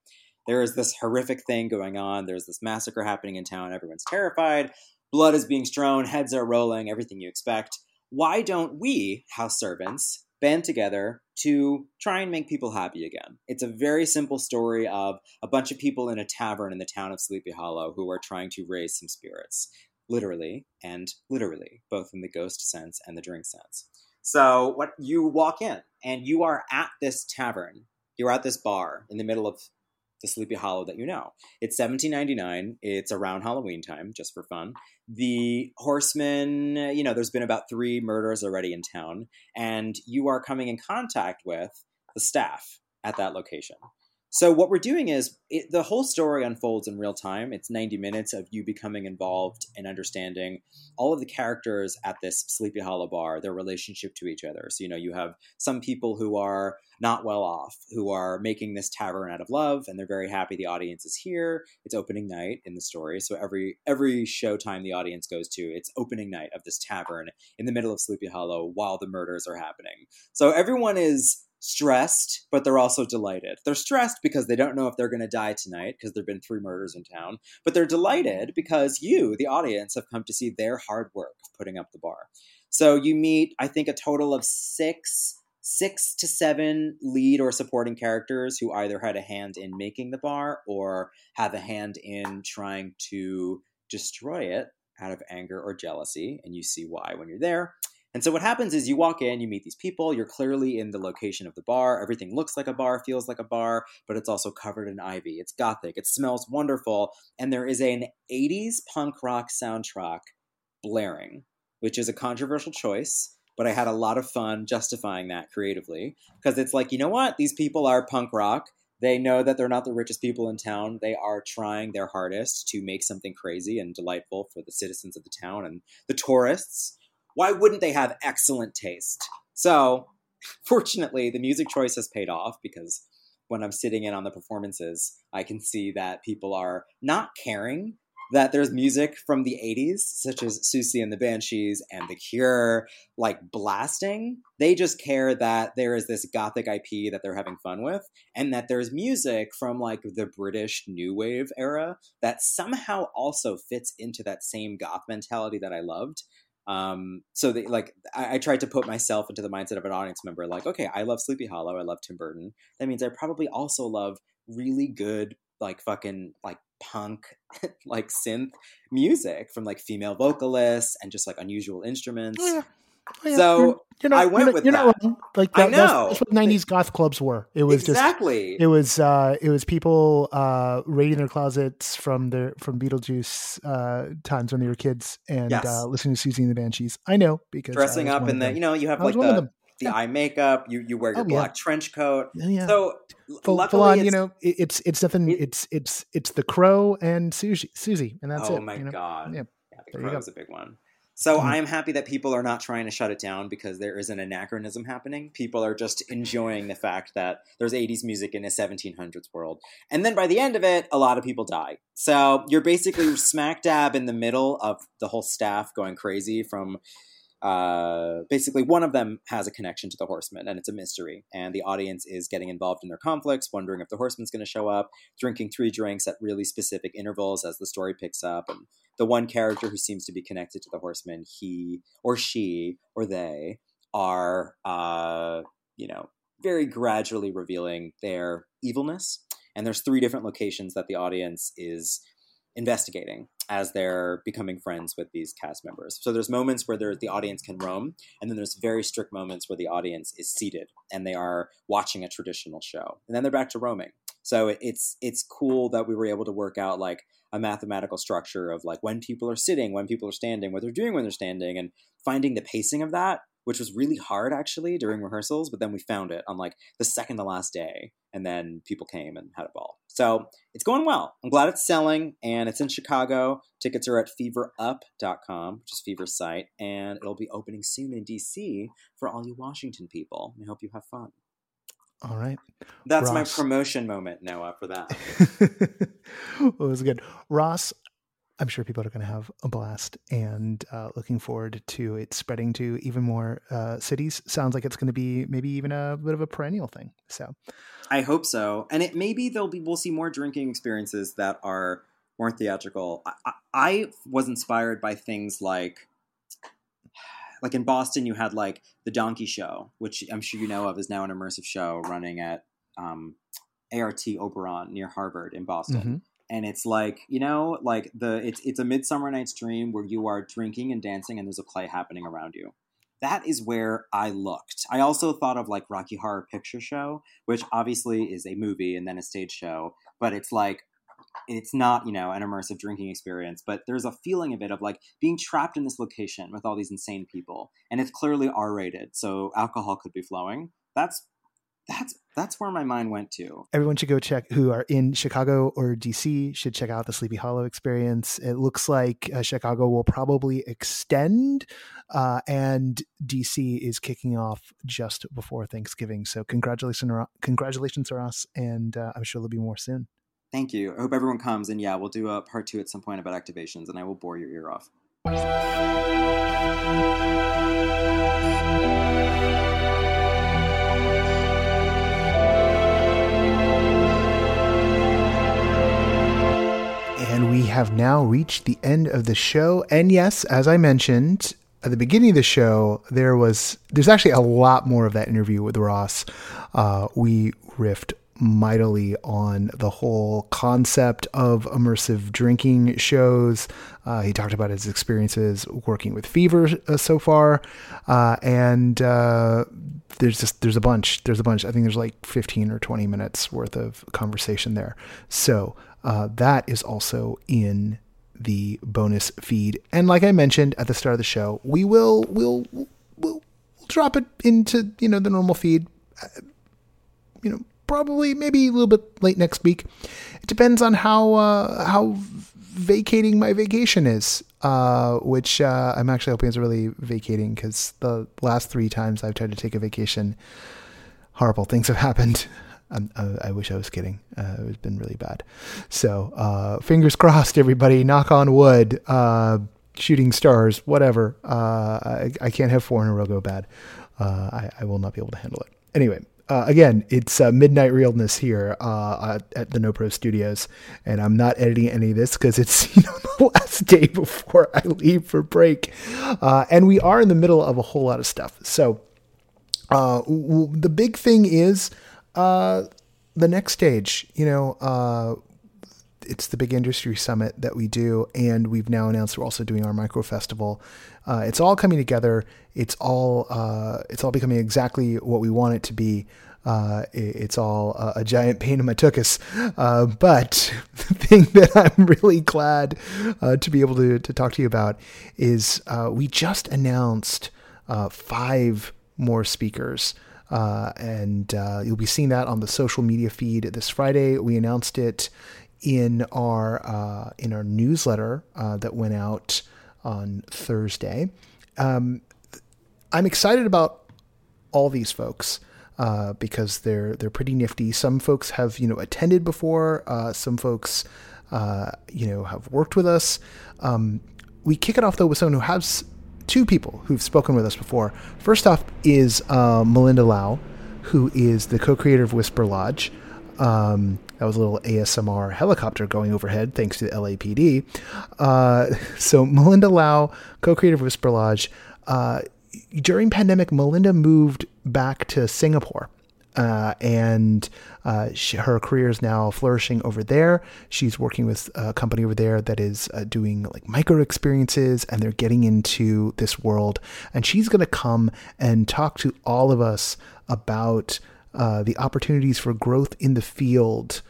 there is this horrific thing going on. There's this massacre happening in town. Everyone's terrified blood is being strewn, heads are rolling, everything you expect. Why don't we, house servants, band together to try and make people happy again? It's a very simple story of a bunch of people in a tavern in the town of Sleepy Hollow who are trying to raise some spirits, literally and literally, both in the ghost sense and the drink sense. So, what you walk in and you are at this tavern, you're at this bar in the middle of the Sleepy Hollow that you know. It's seventeen ninety nine. It's around Halloween time, just for fun. The horseman, you know, there's been about three murders already in town, and you are coming in contact with the staff at that location. So what we're doing is it, the whole story unfolds in real time. It's 90 minutes of you becoming involved and understanding all of the characters at this Sleepy Hollow bar, their relationship to each other. So you know, you have some people who are not well off, who are making this tavern out of love, and they're very happy the audience is here. It's opening night in the story, so every every showtime the audience goes to, it's opening night of this tavern in the middle of Sleepy Hollow while the murders are happening. So everyone is stressed, but they're also delighted. They're stressed because they don't know if they're going to die tonight because there've been three murders in town, but they're delighted because you, the audience, have come to see their hard work of putting up the bar. So you meet, I think, a total of six six to seven lead or supporting characters who either had a hand in making the bar or have a hand in trying to destroy it out of anger or jealousy. And you see why when you're there. And so what happens is you walk in, you meet these people, you're clearly in the location of the bar. Everything looks like a bar, feels like a bar, but it's also covered in ivy. It's gothic, it smells wonderful, and there is an 80s punk rock soundtrack blaring, which is a controversial choice, but I had a lot of fun justifying that creatively because it's like, you know what? These people are punk rock. They know that they're not the richest people in town. They are trying their hardest to make something crazy and delightful for the citizens of the town and the tourists why wouldn't they have excellent taste? So, fortunately, the music choice has paid off because when I'm sitting in on the performances, I can see that people are not caring that there's music from the 80s, such as Siouxsie and the Banshees and The Cure, like blasting. They just care that there is this gothic IP that they're having fun with, and that there's music from like the British New Wave era that somehow also fits into that same goth mentality that I loved. Um, so like I, I, tried to put myself into the mindset of an audience member, like, okay, I love Sleepy Hollow, I love Tim Burton. That means I probably also love really good, like fucking like punk, like synth music from like female vocalists and just like unusual instruments. Yeah. Oh, yeah. So you're, not, I went you're, with you're that. Not wrong. Like that, I know. That's, that's, what '90s goth clubs were. It was exactly. Just, it was. Uh, it was people uh, raiding their closets from their from Beetlejuice uh, times when they were kids and yes. uh, listening to Siouxsie and the Banshees. I know because dressing up in the you know you have like the the eye makeup. You you wear your oh, black yeah. trench coat. Yeah, So full, full on, you know, it's it's nothing. It, it's it's it's the crow and Susie, Siouxsie, and that's oh it. Oh my you know? god! Yeah, yeah the crow is a big one. So mm-hmm. I am happy that people are not trying to shut it down because there is an anachronism happening. People are just enjoying the fact that there's 80s music in a 1700s world. And then by the end of it, a lot of people die. So you're basically smack dab in the middle of the whole staff going crazy from uh, basically one of them has a connection to the horseman and it's a mystery and the audience is getting involved in their conflicts wondering if the horseman's going to show up drinking three drinks at really specific intervals as the story picks up and the one character who seems to be connected to the horseman he or she or they are uh, you know very gradually revealing their evilness and there's three different locations that the audience is investigating as they're becoming friends with these cast members. So there's moments where the audience can roam, and then there's very strict moments where the audience is seated and they are watching a traditional show, and then they're back to roaming. So it's it's cool that we were able to work out like a mathematical structure of like when people are sitting, when people are standing, what they're doing when they're standing, and finding the pacing of that which was really hard actually during rehearsals. But then we found it on like the second to last day, and then people came and had a ball. So it's going well. I'm glad it's selling, and it's in Chicago. Tickets are at feverup.com, which is Fever's site, and it'll be opening soon in DC for all you Washington people. I hope you have fun. All right. That's Ross. my promotion moment, Noah, for that. well, it was good. Ross, I'm sure people are going to have a blast and uh, looking forward to it spreading to even more uh, cities. Sounds like it's going to be maybe even a bit of a perennial thing. So I hope so. And it maybe there'll be, we'll see more drinking experiences that are more theatrical. I, I, I was inspired by things like, like in Boston, you had like the Donkey Show, which I'm sure you know of is now an immersive show running at um, ART Oberon near Harvard in Boston. Mm-hmm. And it's like you know like the it's it's a midsummer night's dream where you are drinking and dancing and there's a play happening around you. That is where i looked. I also thought of like rocky horror picture show which obviously is a movie and then a stage show but it's like it's not you know an immersive drinking experience but there's a feeling of it of like being trapped in this location with all these insane people and it's clearly r rated so alcohol could be flowing that's that's that's where my mind went to. Everyone should go check who are in Chicago or DC should check out the Sleepy Hollow experience. It looks like uh, Chicago will probably extend, uh, and DC is kicking off just before Thanksgiving. So congratulations, congratulations to us, and uh, I'm sure there'll be more soon. Thank you. I hope everyone comes, and yeah, we'll do a part two at some point about activations, and I will bore your ear off. And we have now reached the end of the show. And yes, as I mentioned at the beginning of the show, there was there's actually a lot more of that interview with Ross. Uh, we riffed mightily on the whole concept of immersive drinking shows. Uh, he talked about his experiences working with Fever uh, so far, uh, and uh, there's just there's a bunch. There's a bunch. I think there's like 15 or 20 minutes worth of conversation there. So uh, that is also in the bonus feed. And like I mentioned at the start of the show, we will will will we'll drop it into you know the normal feed. Uh, you know, probably maybe a little bit late next week. It depends on how uh, how vacating my vacation is. Uh, which uh, I'm actually hoping is really vacating because the last three times I've tried to take a vacation, horrible things have happened. I, I, wish I was kidding. Uh, it's been really bad. So uh, fingers crossed, everybody. Knock on wood. Uh, shooting stars, whatever. I, I, can't have four in a row go bad. I, I, will not be able to handle it. Anyway, uh, again, it's midnight realness here at, at, the No Pro Studios, and I'm not editing any of this because it's you know the last day before I leave for break, and we are in the middle of a whole lot of stuff. So. W- the big thing is uh, the next stage, you know, uh, it's the big industry summit that we do, and we've now announced we're also doing our micro festival. Uh, it's all coming together. It's all uh, it's all becoming exactly what we want it to be. Uh, it, it's all a, a, giant pain in my tuchus. Uh, but the thing that I'm really glad uh, to be able to, to talk to you about is uh, we just announced five more speakers. And you'll be seeing that on the social media feed this Friday. We announced it in our in our newsletter that went out on Thursday. Um, I'm excited about all these folks. Uh, because they're they're pretty nifty. Some folks have you know attended before. Uh, some folks you know have worked with us. Um, we kick it off though with someone who has two people who've spoken with us before. First off is uh, Melinda Lauw, who is the co-creator of Whisper Lodge. Um, that was a little ASMR helicopter going overhead, thanks to the LAPD. Uh, so Melinda Lauw, co-creator of Whisper Lodge. Uh, during pandemic, Melinda moved back to Singapore uh, and uh, she, her career is now flourishing over there. She's working with a company over there that is uh, doing like micro experiences, and they're getting into this world. And she's going to come and talk to all of us about uh, the opportunities for growth in the field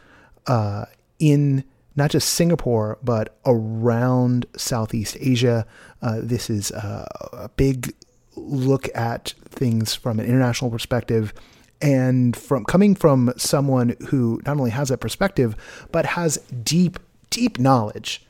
uh, in not just Singapore, but around Southeast Asia. Uh, this is a big look at things from an international perspective and from coming from someone who not only has that perspective but has deep deep knowledge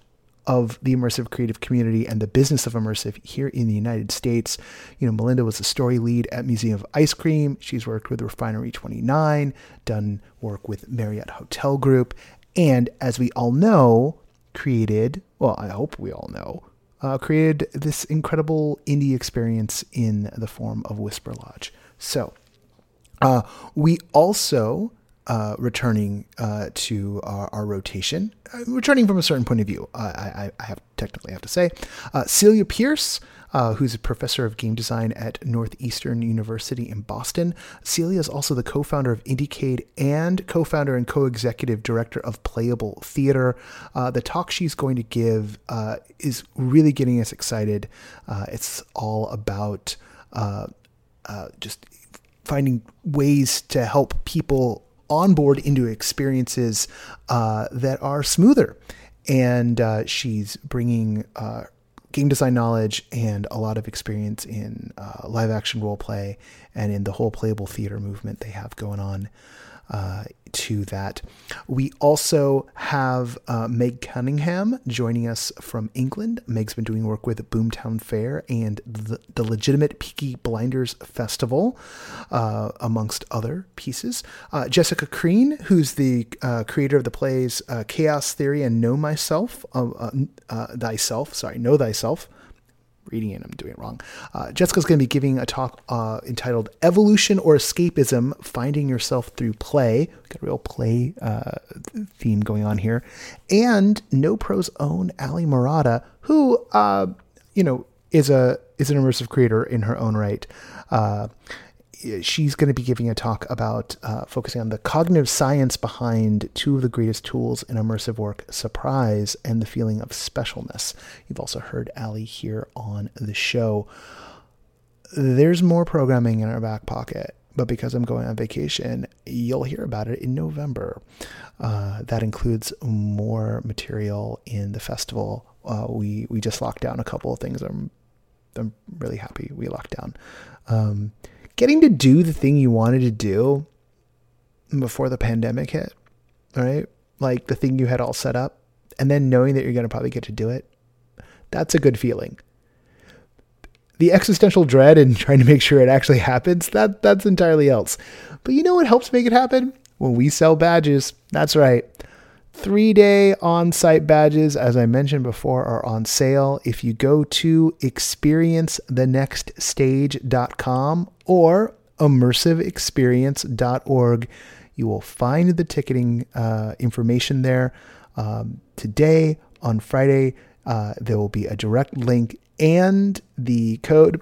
of the immersive creative community and the business of immersive here in the United States. You know, Melinda was a story lead at Museum of Ice Cream. She's worked with Refinery 29, done work with Marriott Hotel Group, and as we all know, created, well, I hope we all know, uh, created this incredible indie experience in the form of Whisper Lodge. So, uh, we also uh, returning uh, to our, our, rotation, uh, returning from a certain point of view. I, I, I have technically have to say, uh, Celia Pearce. Uh, who's a professor of game design at Northeastern University in Boston. Celia is also the co founder of Indiecade and co founder and co executive director of Playable Theater. the talk she's going to give is really getting us excited. it's all about just finding ways to help people onboard into experiences uh, that are smoother. And uh, she's bringing uh, game design knowledge and a lot of experience in uh, live action role play and in the whole playable theater movement they have going on uh, to that. We also have uh, Meg Cunningham joining us from England. Meg's been doing work with Boomtown Fair and the, the Legitimate Peaky Blinders Festival, uh, amongst other pieces. Uh, Jessica Creane, who's the uh, creator of the plays uh, Chaos Theory and Know Myself, Thyself, sorry, Know Thyself reading it, I'm doing it wrong. Uh, Jessica's going to be giving a talk uh, entitled Evolution or Escapism Finding Yourself Through Play. We Got a real play uh, theme going on here. And No Pro's own Ali Murata, who, uh, you know, is a is an immersive creator in her own right. She's going to be giving a talk about uh, focusing on the cognitive science behind two of the greatest tools in immersive work surprise and the feeling of specialness. You've also heard Ali here on the show. There's more programming in our back pocket, but because I'm going on vacation, you'll hear about it in November. Uh, that includes more material in the festival. Uh, we we just locked down a couple of things. I'm I'm really happy we locked down. Um, getting to do the thing you wanted to do before the pandemic hit, right? Like the thing you had all set up, and then knowing that you're going to probably get to do it. That's a good feeling. The existential dread and trying to make sure it actually happens, that that's entirely else. But you know what helps make it happen? when we sell badges. That's right. Three day on site badges, as I mentioned before, are on sale. If you go to experiencethenextstage.com or immersiveexperience.org, you will find the ticketing uh, information there. Um, today, on Friday, uh, there will be a direct link and the code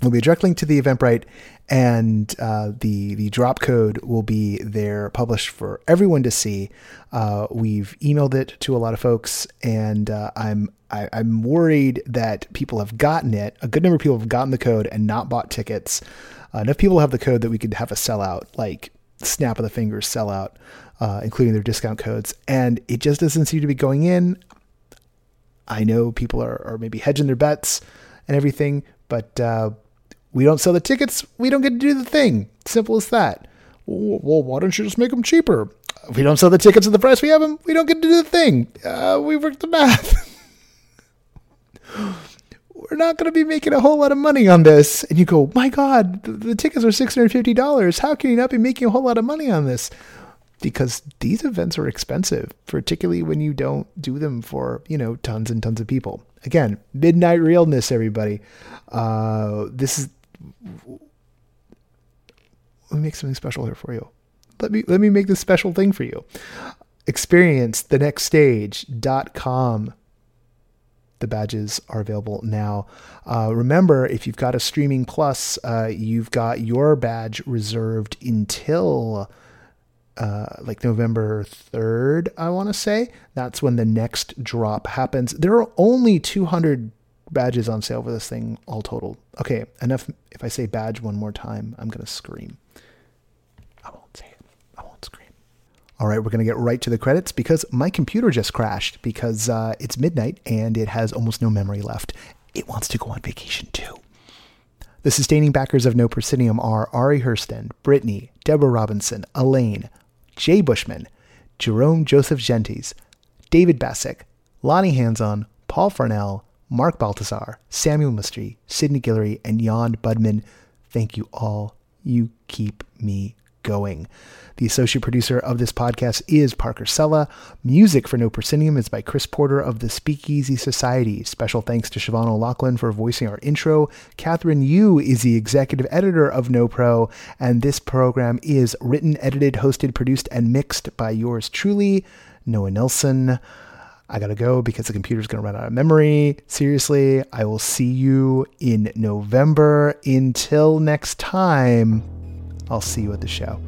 There'll be a direct link to the Eventbrite, and uh, the the drop code will be there published for everyone to see. Uh, we've emailed it to a lot of folks, and uh, I'm I, am i am worried that people have gotten it. A good number of people have gotten the code and not bought tickets. Uh, enough people have the code that we could have a sellout, like snap of the fingers sellout, uh, including their discount codes, and it just doesn't seem to be going in. I know people are, are maybe hedging their bets and everything, but uh, we don't sell the tickets, we don't get to do the thing. Simple as that. Well, why don't you just make them cheaper? If we don't sell the tickets at the price we have them, we don't get to do the thing. Uh, we worked the math. We're not going to be making a whole lot of money on this. And you go, my God, the, tickets are $650. How can you not be making a whole lot of money on this? Because these events are expensive, particularly when you don't do them for, you know, tons and tons of people. Again, midnight realness, everybody. Uh, this is let me make something special here for you. Let me let me make this special thing for you. Experience the next stage.com. The badges are available now. Uh, remember, if you've got a streaming plus, uh, you've got your badge reserved until uh, like November 3rd, I want to say. That's when the next drop happens. There are only 200 badges on sale for this thing all total. Okay, enough. If I say badge one more time, I'm going to scream. I won't say it. I won't scream. All right, we're going to get right to the credits because my computer just crashed because uh, it's midnight and it has almost no memory left. It wants to go on vacation too. The sustaining backers of No Proscenium are Ari Hurston, Brittany, Deborah Robinson, Elaine, Jay Bushman, Jerome Joseph Gentes, David Bassick, Lonnie Hanson, Paul Farnell, Mark Baltazar, Samuel Mistry, Sidney Guillory, and Jan Budman. Thank you all. You keep me going. The associate producer of this podcast is Parker Sela. Music for No Proscenium is by Chris Porter of the Speakeasy Society. Special thanks to Siobhan O'Loughlin for voicing our intro. Kathryn Yu is the executive editor of No Pro, and this program is written, edited, hosted, produced, and mixed by yours truly, Noah Nelson. I gotta go because the computer's gonna run out of memory. Seriously, I will see you in November. Until next time, I'll see you at the show.